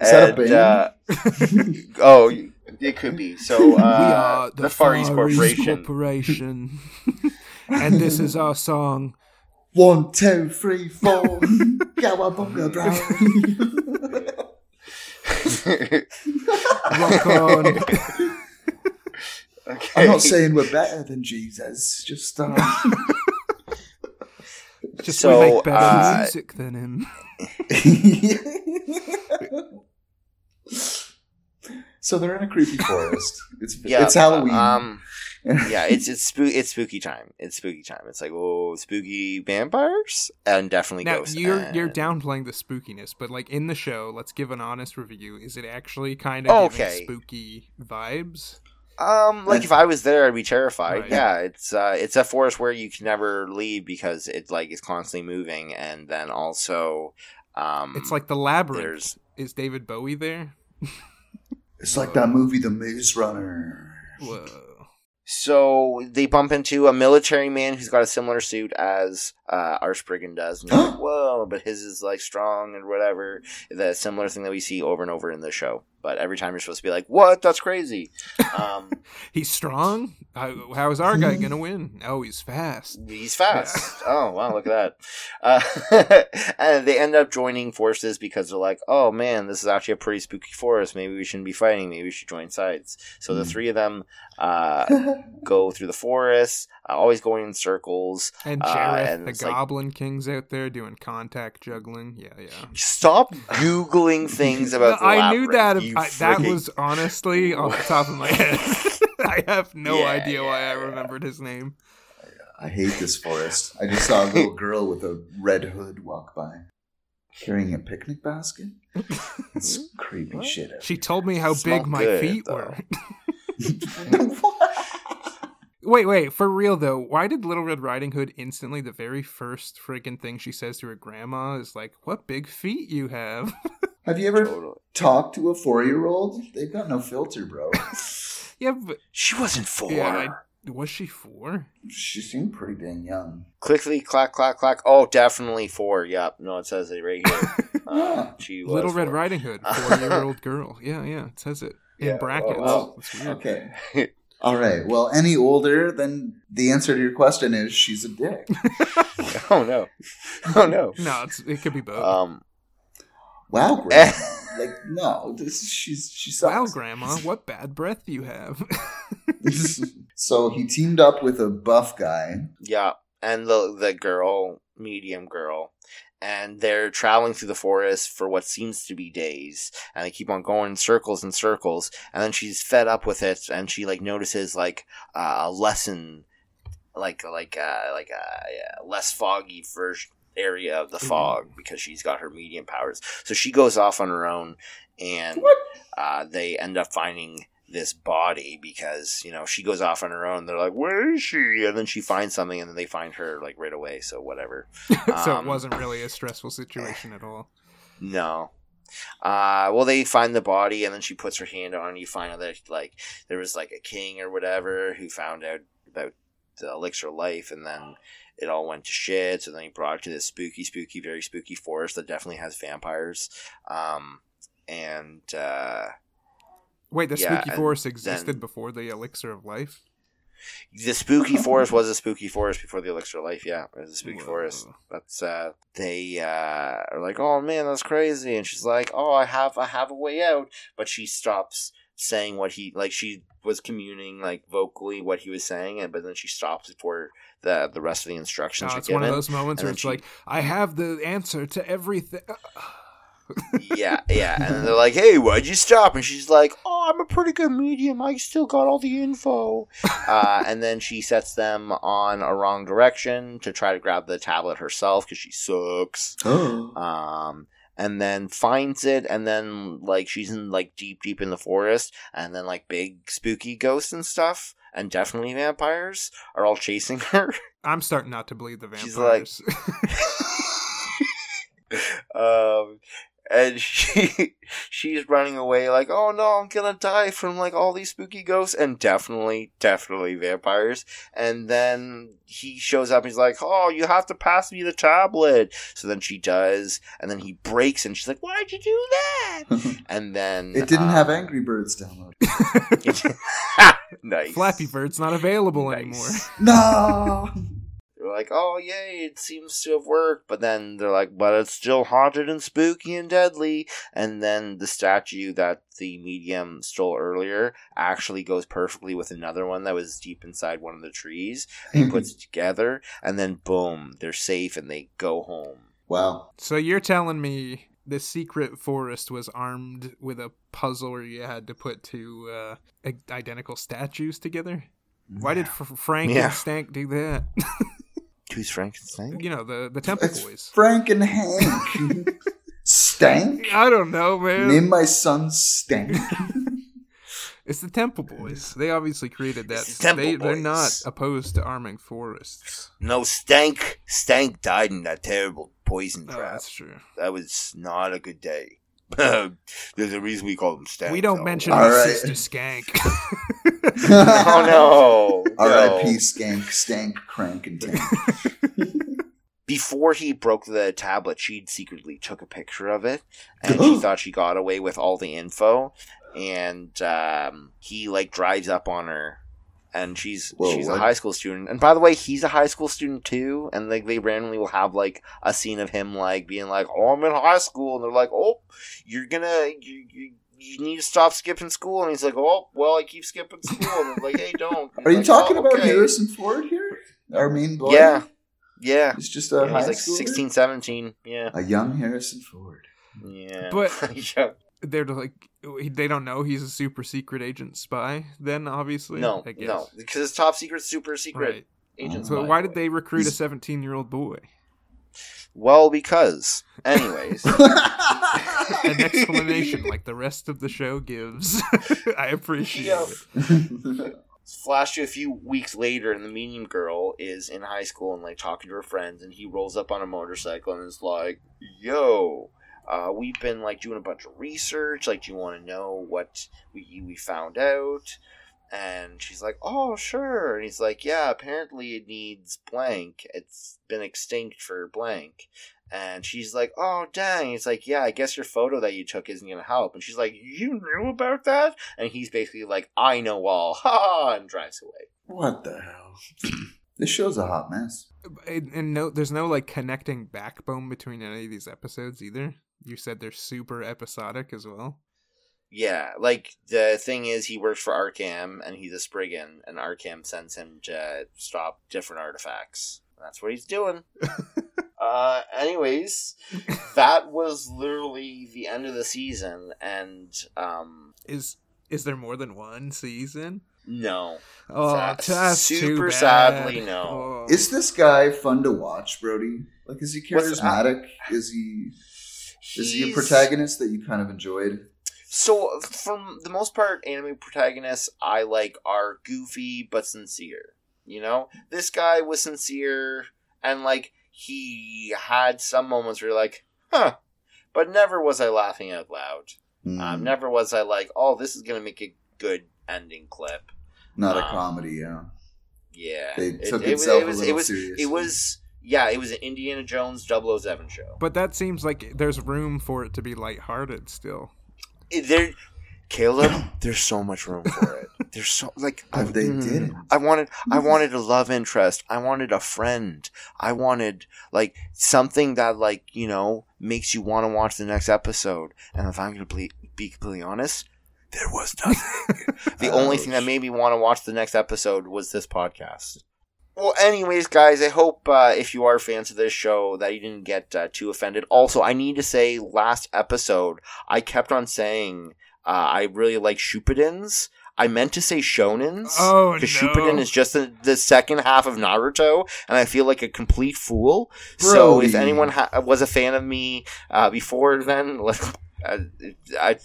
that a And, uh, oh, it could be. So uh, we are the, Far East Corporation. Corporation. and this is our song. One, two, three, four. Cowabunga, bro. Rock on. okay. I'm not saying we're better than Jesus. Just uh, Just So, we make better uh, music than him. So they're in a creepy forest. It's Yeah, it's Halloween. Um, yeah, it's it's spoo- it's spooky time. It's spooky time. It's like oh, spooky vampires and definitely Now ghosts. you're and- you're downplaying the spookiness, but like in the show, let's give an honest review. Is it actually kind of Okay. spooky vibes? Um, like if I was there, I'd be terrified. Right. Yeah, it's uh, it's a forest where you can never leave because it like is constantly moving, and then also, um, It's like the labyrinth. there's Is David Bowie there? it's like that movie, The Maze Runner. Whoa. so they bump into a military man who's got a similar suit as uh, our Spriggan does, and you're like, whoa, but his is like strong and whatever. The similar thing that we see over and over in the show, but every time you're supposed to be like, what? That's crazy. Um, He's strong. How, how is our guy Mm-hmm. gonna win? Oh, he's fast. He's fast. Oh wow, look at that. Uh, and they end up joining forces because they're like, oh man, this is actually a pretty spooky forest. Maybe we shouldn't be fighting. Maybe we should join sides. So the Hmm. three of them uh, go through the forest, uh, always going in circles. And Uh, Jareth, and the it's like- Goblin King's out there doing contact juggling. Yeah, yeah. Stop googling things about. The I knew that. labyrinth, I, that was honestly off the top of my head. I have no Yeah, idea why I yeah, yeah. remembered his name. I hate this forest. I just saw a little girl with a red hood walk by, carrying a picnic basket. It's creepy What? shit. She told me how Smell big my good, feet though. were. What? Wait, wait, for real though, why did Little Red Riding Hood instantly the very first friggin' thing she says to her grandma is like, "What big feet you have?" Have you ever Totally. talked to a four-year-old? They've got no filter, bro. yeah, but She wasn't four. Yeah, was she four? she seemed pretty dang young. Clickly clack clack clack. Oh, definitely four. Yep. No, it says it right here. Uh, she was Little Red four. Riding Hood, four-year-old girl. Yeah, yeah, it says it in Yeah, brackets. well, That's. Okay. All right. Well, any older, then the answer to your question is she's a dick. oh no. Oh no. No, it's, it could be both. Um. Wow, grandma. like no, this she's she wow. Grandma, what bad breath you have. so he teamed up with a buff guy. Yeah, and the the girl, medium girl, and they're traveling through the forest for what seems to be days, and they keep on going in circles and circles, and then she's fed up with it, and she like notices like uh, a lesson, like like uh, like a yeah, less foggy version area of the Mhm. fog because she's got her medium powers. So she goes off on her own, and uh, they end up finding this body because you know she goes off on her own. They're like, "Where is she?" And then she finds something, and then they find her like right away. So whatever. so it Um, wasn't really a stressful situation at all. No. Uh, well, they find the body, and then she puts her hand on. it. You find out that like there was like a king or whatever who found out about the elixir life, and then it all went to shit. So then he brought it to this spooky, spooky, very spooky forest that definitely has vampires. Um, and uh, Wait, the yeah, spooky forest existed then- before the elixir of life? the spooky forest was a spooky forest before the elixir of life. Yeah, it was a spooky Whoa. forest. That's uh, they uh, are like, oh man, that's crazy, and she's like, oh, I have, I have a way out, but she stops saying what he like. She was communing like vocally what he was saying, and but then she stops before the the rest of the instructions No, it's one of those moments where it's she- like, I have the answer to everything. Yeah, yeah, and they're like, "Hey, why'd you stop?" And she's like, "Oh, I'm a pretty good medium. I still got all the info." uh, and then she sets them on a wrong direction to try to grab the tablet herself because she sucks. Oh. Um, and then finds it, and then like she's in like deep, deep in the forest, and then like big spooky ghosts and stuff, and definitely vampires are all chasing her. I'm starting not to believe the She's like- vampires. um, and she she's running away like, oh no, I'm gonna die from like all these spooky ghosts, and definitely, definitely vampires. And then he shows up. And he's like, oh, you have to pass me the tablet. So then she does, and then he breaks, and she's like, why'd you do that? And then it didn't um, have Angry Birds downloaded. nice. Flappy Bird's not available Nice. anymore. No. They're like, oh yay, it seems to have worked. But then they're like, but it's still haunted and spooky and deadly. And then the statue that the medium stole earlier actually goes perfectly with another one that was deep inside one of the trees. He puts it together, and then boom, they're safe and they go home. wow. So you're telling me the secret forest was armed with a puzzle where you had to put two uh, identical statues together. Why did F- Frank Yeah. and Stank do that? Who's Frankenstein? you know the the Temple It's Boys. Frank and Hank. Stank? I don't know, man. Name my son Stank. It's the Temple Boys. They obviously created that. It's the Temple they, They're not opposed to arming forests. No, Stank. Stank died in that terrible poison Oh, trap. that's true. that was not a good day. There's a reason we call them Stank. we don't though. mention All my right. sister Skank. Oh no! R.I.P. no. Skank, Stank, Crank, and Tank. Before he broke the tablet, she secretly took a picture of it, and she thought she got away with all the info. And um, he like drives up on her, and she's Whoa, she's a high school student. And by the way, he's a high school student too. And like they randomly will have like a scene of him like being like, "Oh, I'm in high school," and they're like, "Oh, you're gonna you." you you need to stop skipping school, and he's like, "Oh, well, I keep skipping school." And I'm like, "Hey, don't." Are you like, talking "Oh, about okay." Harrison Ford here? Our main boy? Yeah, yeah. He's just a Yeah, high he's like schooler? 16, 17. Yeah. A young Harrison Ford. Yeah. But- yeah. They're like they don't know he's a super secret agent spy. Then obviously, No, I guess. no. Because it's top secret, super secret Right. agent So spy why did they recruit a seventeen-year-old boy? Well, because. Anyways. An explanation like the rest of the show gives. I appreciate Yeah. it. Flash to a few weeks later, and the medium girl is in high school and like talking to her friends, and he rolls up on a motorcycle and is like, "Yo, uh, we've been like doing a bunch of research. Like, do you want to know what we we found out?" And she's like, "Oh, sure." And he's like, "Yeah, apparently it needs blank. It's been extinct for blank." And she's like, "Oh, dang!" He's like, "Yeah, I guess your photo that you took isn't gonna help." And she's like, "You knew about that?" And he's basically like, "I know all," ha ha, and drives away. what the hell? this show's a hot mess. And, and no, there's no like connecting backbone between any of these episodes either. You said they're super episodic as well. Yeah, like the thing is, he works for ARCAM, and he's a Spriggan, and ARCAM sends him to stop different artifacts. That's what he's doing. uh, anyways, that was literally the end of the season, and um, Is is there more than one season? no, Oh, Sad- that's too super bad. sadly, no. Oh. Is this guy fun to watch, Brody? Like, is he charismatic? is he is he a protagonist that you kind of enjoyed? So, from the most part, anime protagonists I like are goofy but sincere. You know, this guy was sincere, and like he had some moments where you're like, huh, but never was I laughing out loud. Hmm, Um, never was I like, oh, this is gonna make a good ending clip. not a um, comedy, yeah. Yeah, They It- took it, itself it was, a it little was, seriously. it was, yeah, it was an Indiana Jones 007 show. But that seems like there's room for it to be lighthearted still. It- there, Caleb, there's so much room for it. There's so like But they mm, didn't. I wanted I wanted a love interest. I wanted a friend. I wanted like something that like, you know, makes you want to watch the next episode. And if I'm going to be, be completely honest, there was nothing. the only thing that made me want to watch the next episode was this podcast. Well, anyways, guys, I hope uh, if you are fans of this show that you didn't get uh, too offended. Also, I need to say, last episode, I kept on saying uh, I really like Shippudens. I meant to say Shonens. Oh, Because no. Is just the, the second half of Naruto, and I feel like a complete fool. So if anyone ha- was a fan of me uh, before then, like, uh, I,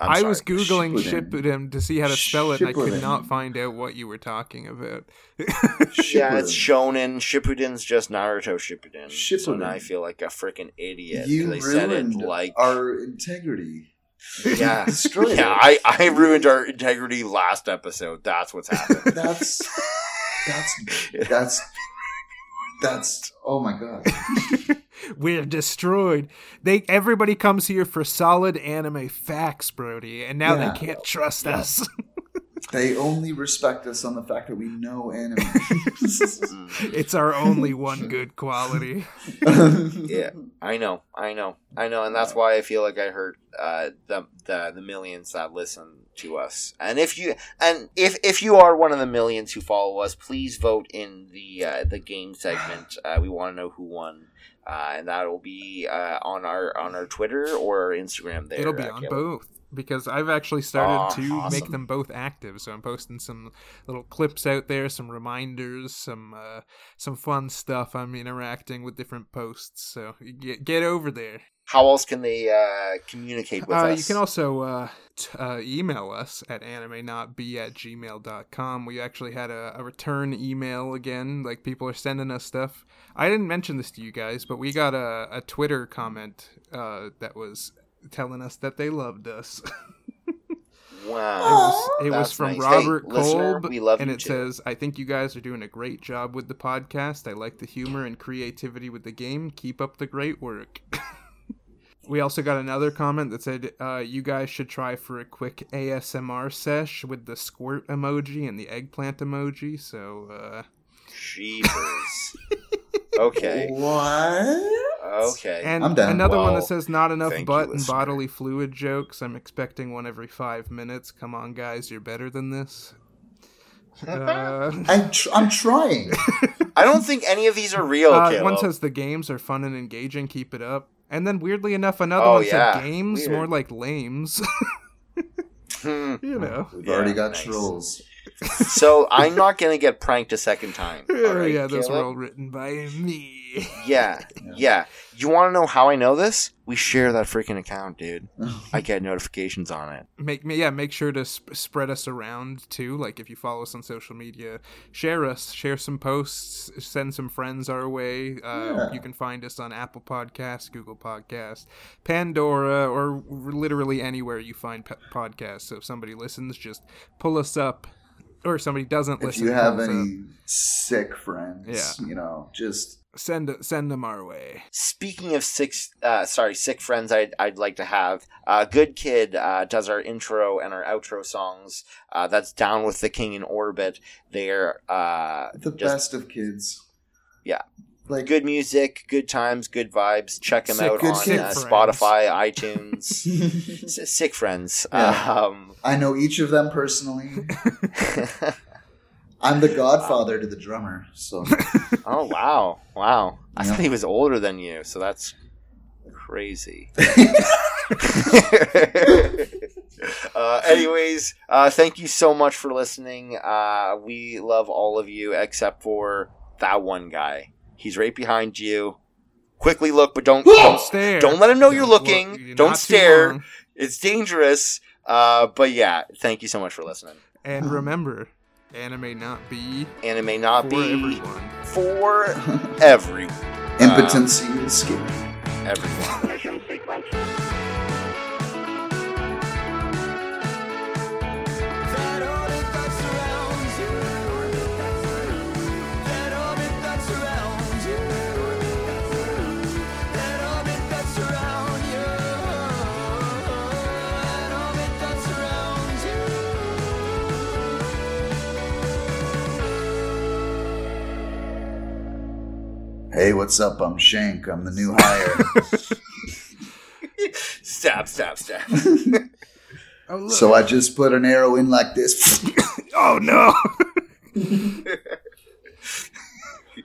I'm i sorry. was googling Shippuden. Shippuden to see how to spell it, and I could not find out what you were talking about. Yeah, it's Shippuden. Shonen. Shippuden's just Naruto Shippuden. So Shippuden. now I feel like a freaking idiot. You they said it ruined like our integrity. yeah, Destroyed yeah. I I ruined our integrity last episode. That's what's happened. That's that's that's that's oh my god. We're destroyed. They everybody comes here for solid anime facts, Brody, and now Yeah. they can't trust us. They only respect us on the fact that we know anime. It's our only one good quality. yeah, I know, I know, I know, and that's why I feel like I hurt uh, the the the millions that listen to us. And if you and if if you are one of the millions who follow us, please vote in the uh, the game segment. Uh, we want to know who won. Uh, and that will be uh, on our on our Twitter or Instagram. There, It'll be uh, on Caleb. both because I've actually started Aw, to awesome. make them both active. So I'm posting some little clips out there, some reminders, some uh, some fun stuff. I'm interacting with different posts. So get get over there. How else can they uh, communicate with Uh, us? you can also uh, t- uh, email us at animenotb at gmail.com. We actually had a, a return email again. Like, people are sending us stuff. I didn't mention this to you guys, but we got a, a Twitter comment uh, that was telling us that they loved us. It wow. was, it was from nice. Hey, Robert listener, Kolb, we love and it too. says, "I think you guys are doing a great job with the podcast. I like the humor and creativity with the game. Keep up the great work." we also got another comment that said, uh, "You guys should try for a quick ASMR sesh with the squirt emoji and the eggplant emoji." So, uh, Jeepers. okay. What? Okay. and I'm down. another one that says, "Not enough thank you, butt and listener. bodily fluid jokes. I'm expecting one every five minutes. Come on, guys, you're better than this." Uh, I'm, tr- I'm trying. I don't think any of these are real, Uh, one says the games are fun and engaging. Keep it up. And then weirdly enough, another Oh, one yeah. said games Weird. more like lames. Hmm. you know. We've Yeah, already got nice. trolls. so I'm not gonna get pranked a second time. Oh yeah, those were all written by me. Yeah, yeah. You want to know how I know this? We share that freaking account, dude. I get notifications on it. Make me yeah. Make sure to sp- spread us around too. Like if you follow us on social media, share us, share some posts, send some friends our way. Uh, Yeah. You can find us on Apple Podcasts, Google Podcasts, Pandora, or literally anywhere you find pe- podcasts. So if somebody listens, just pull us up. Or somebody doesn't listen. If you have pull us up. any sick friends, Yeah. you know, just send send them our way. Speaking of six, uh, sorry, sick friends, I'd, I'd like to have. Uh, Good Kid uh, does our intro and our outro songs. Uh, that's Down with the King in Orbit. They're uh, the just best of kids. Yeah. Like good music, good times, good vibes. Check them Sick- out good on uh. Spotify, iTunes. S- sick friends. Yeah. Um, I know each of them personally. I'm the godfather to the drummer, so oh wow, wow! I Yeah. thought he was older than you, so that's crazy. uh, anyways, uh, thank you so much for listening. Uh, we love all of you except for that one guy. He's right behind you. Quickly look, but don't Don't don't, stare. don't let him know you're Well, looking. you're don't stare. It's dangerous. Uh, but yeah, thank you so much for listening. And remember, anime not be And it may not be for be everyone. for every impotency is scary. everyone. Hey, what's up? I'm Shank. I'm the new hire. stop, stop, stop. Oh, so I just put an arrow in like this. oh no!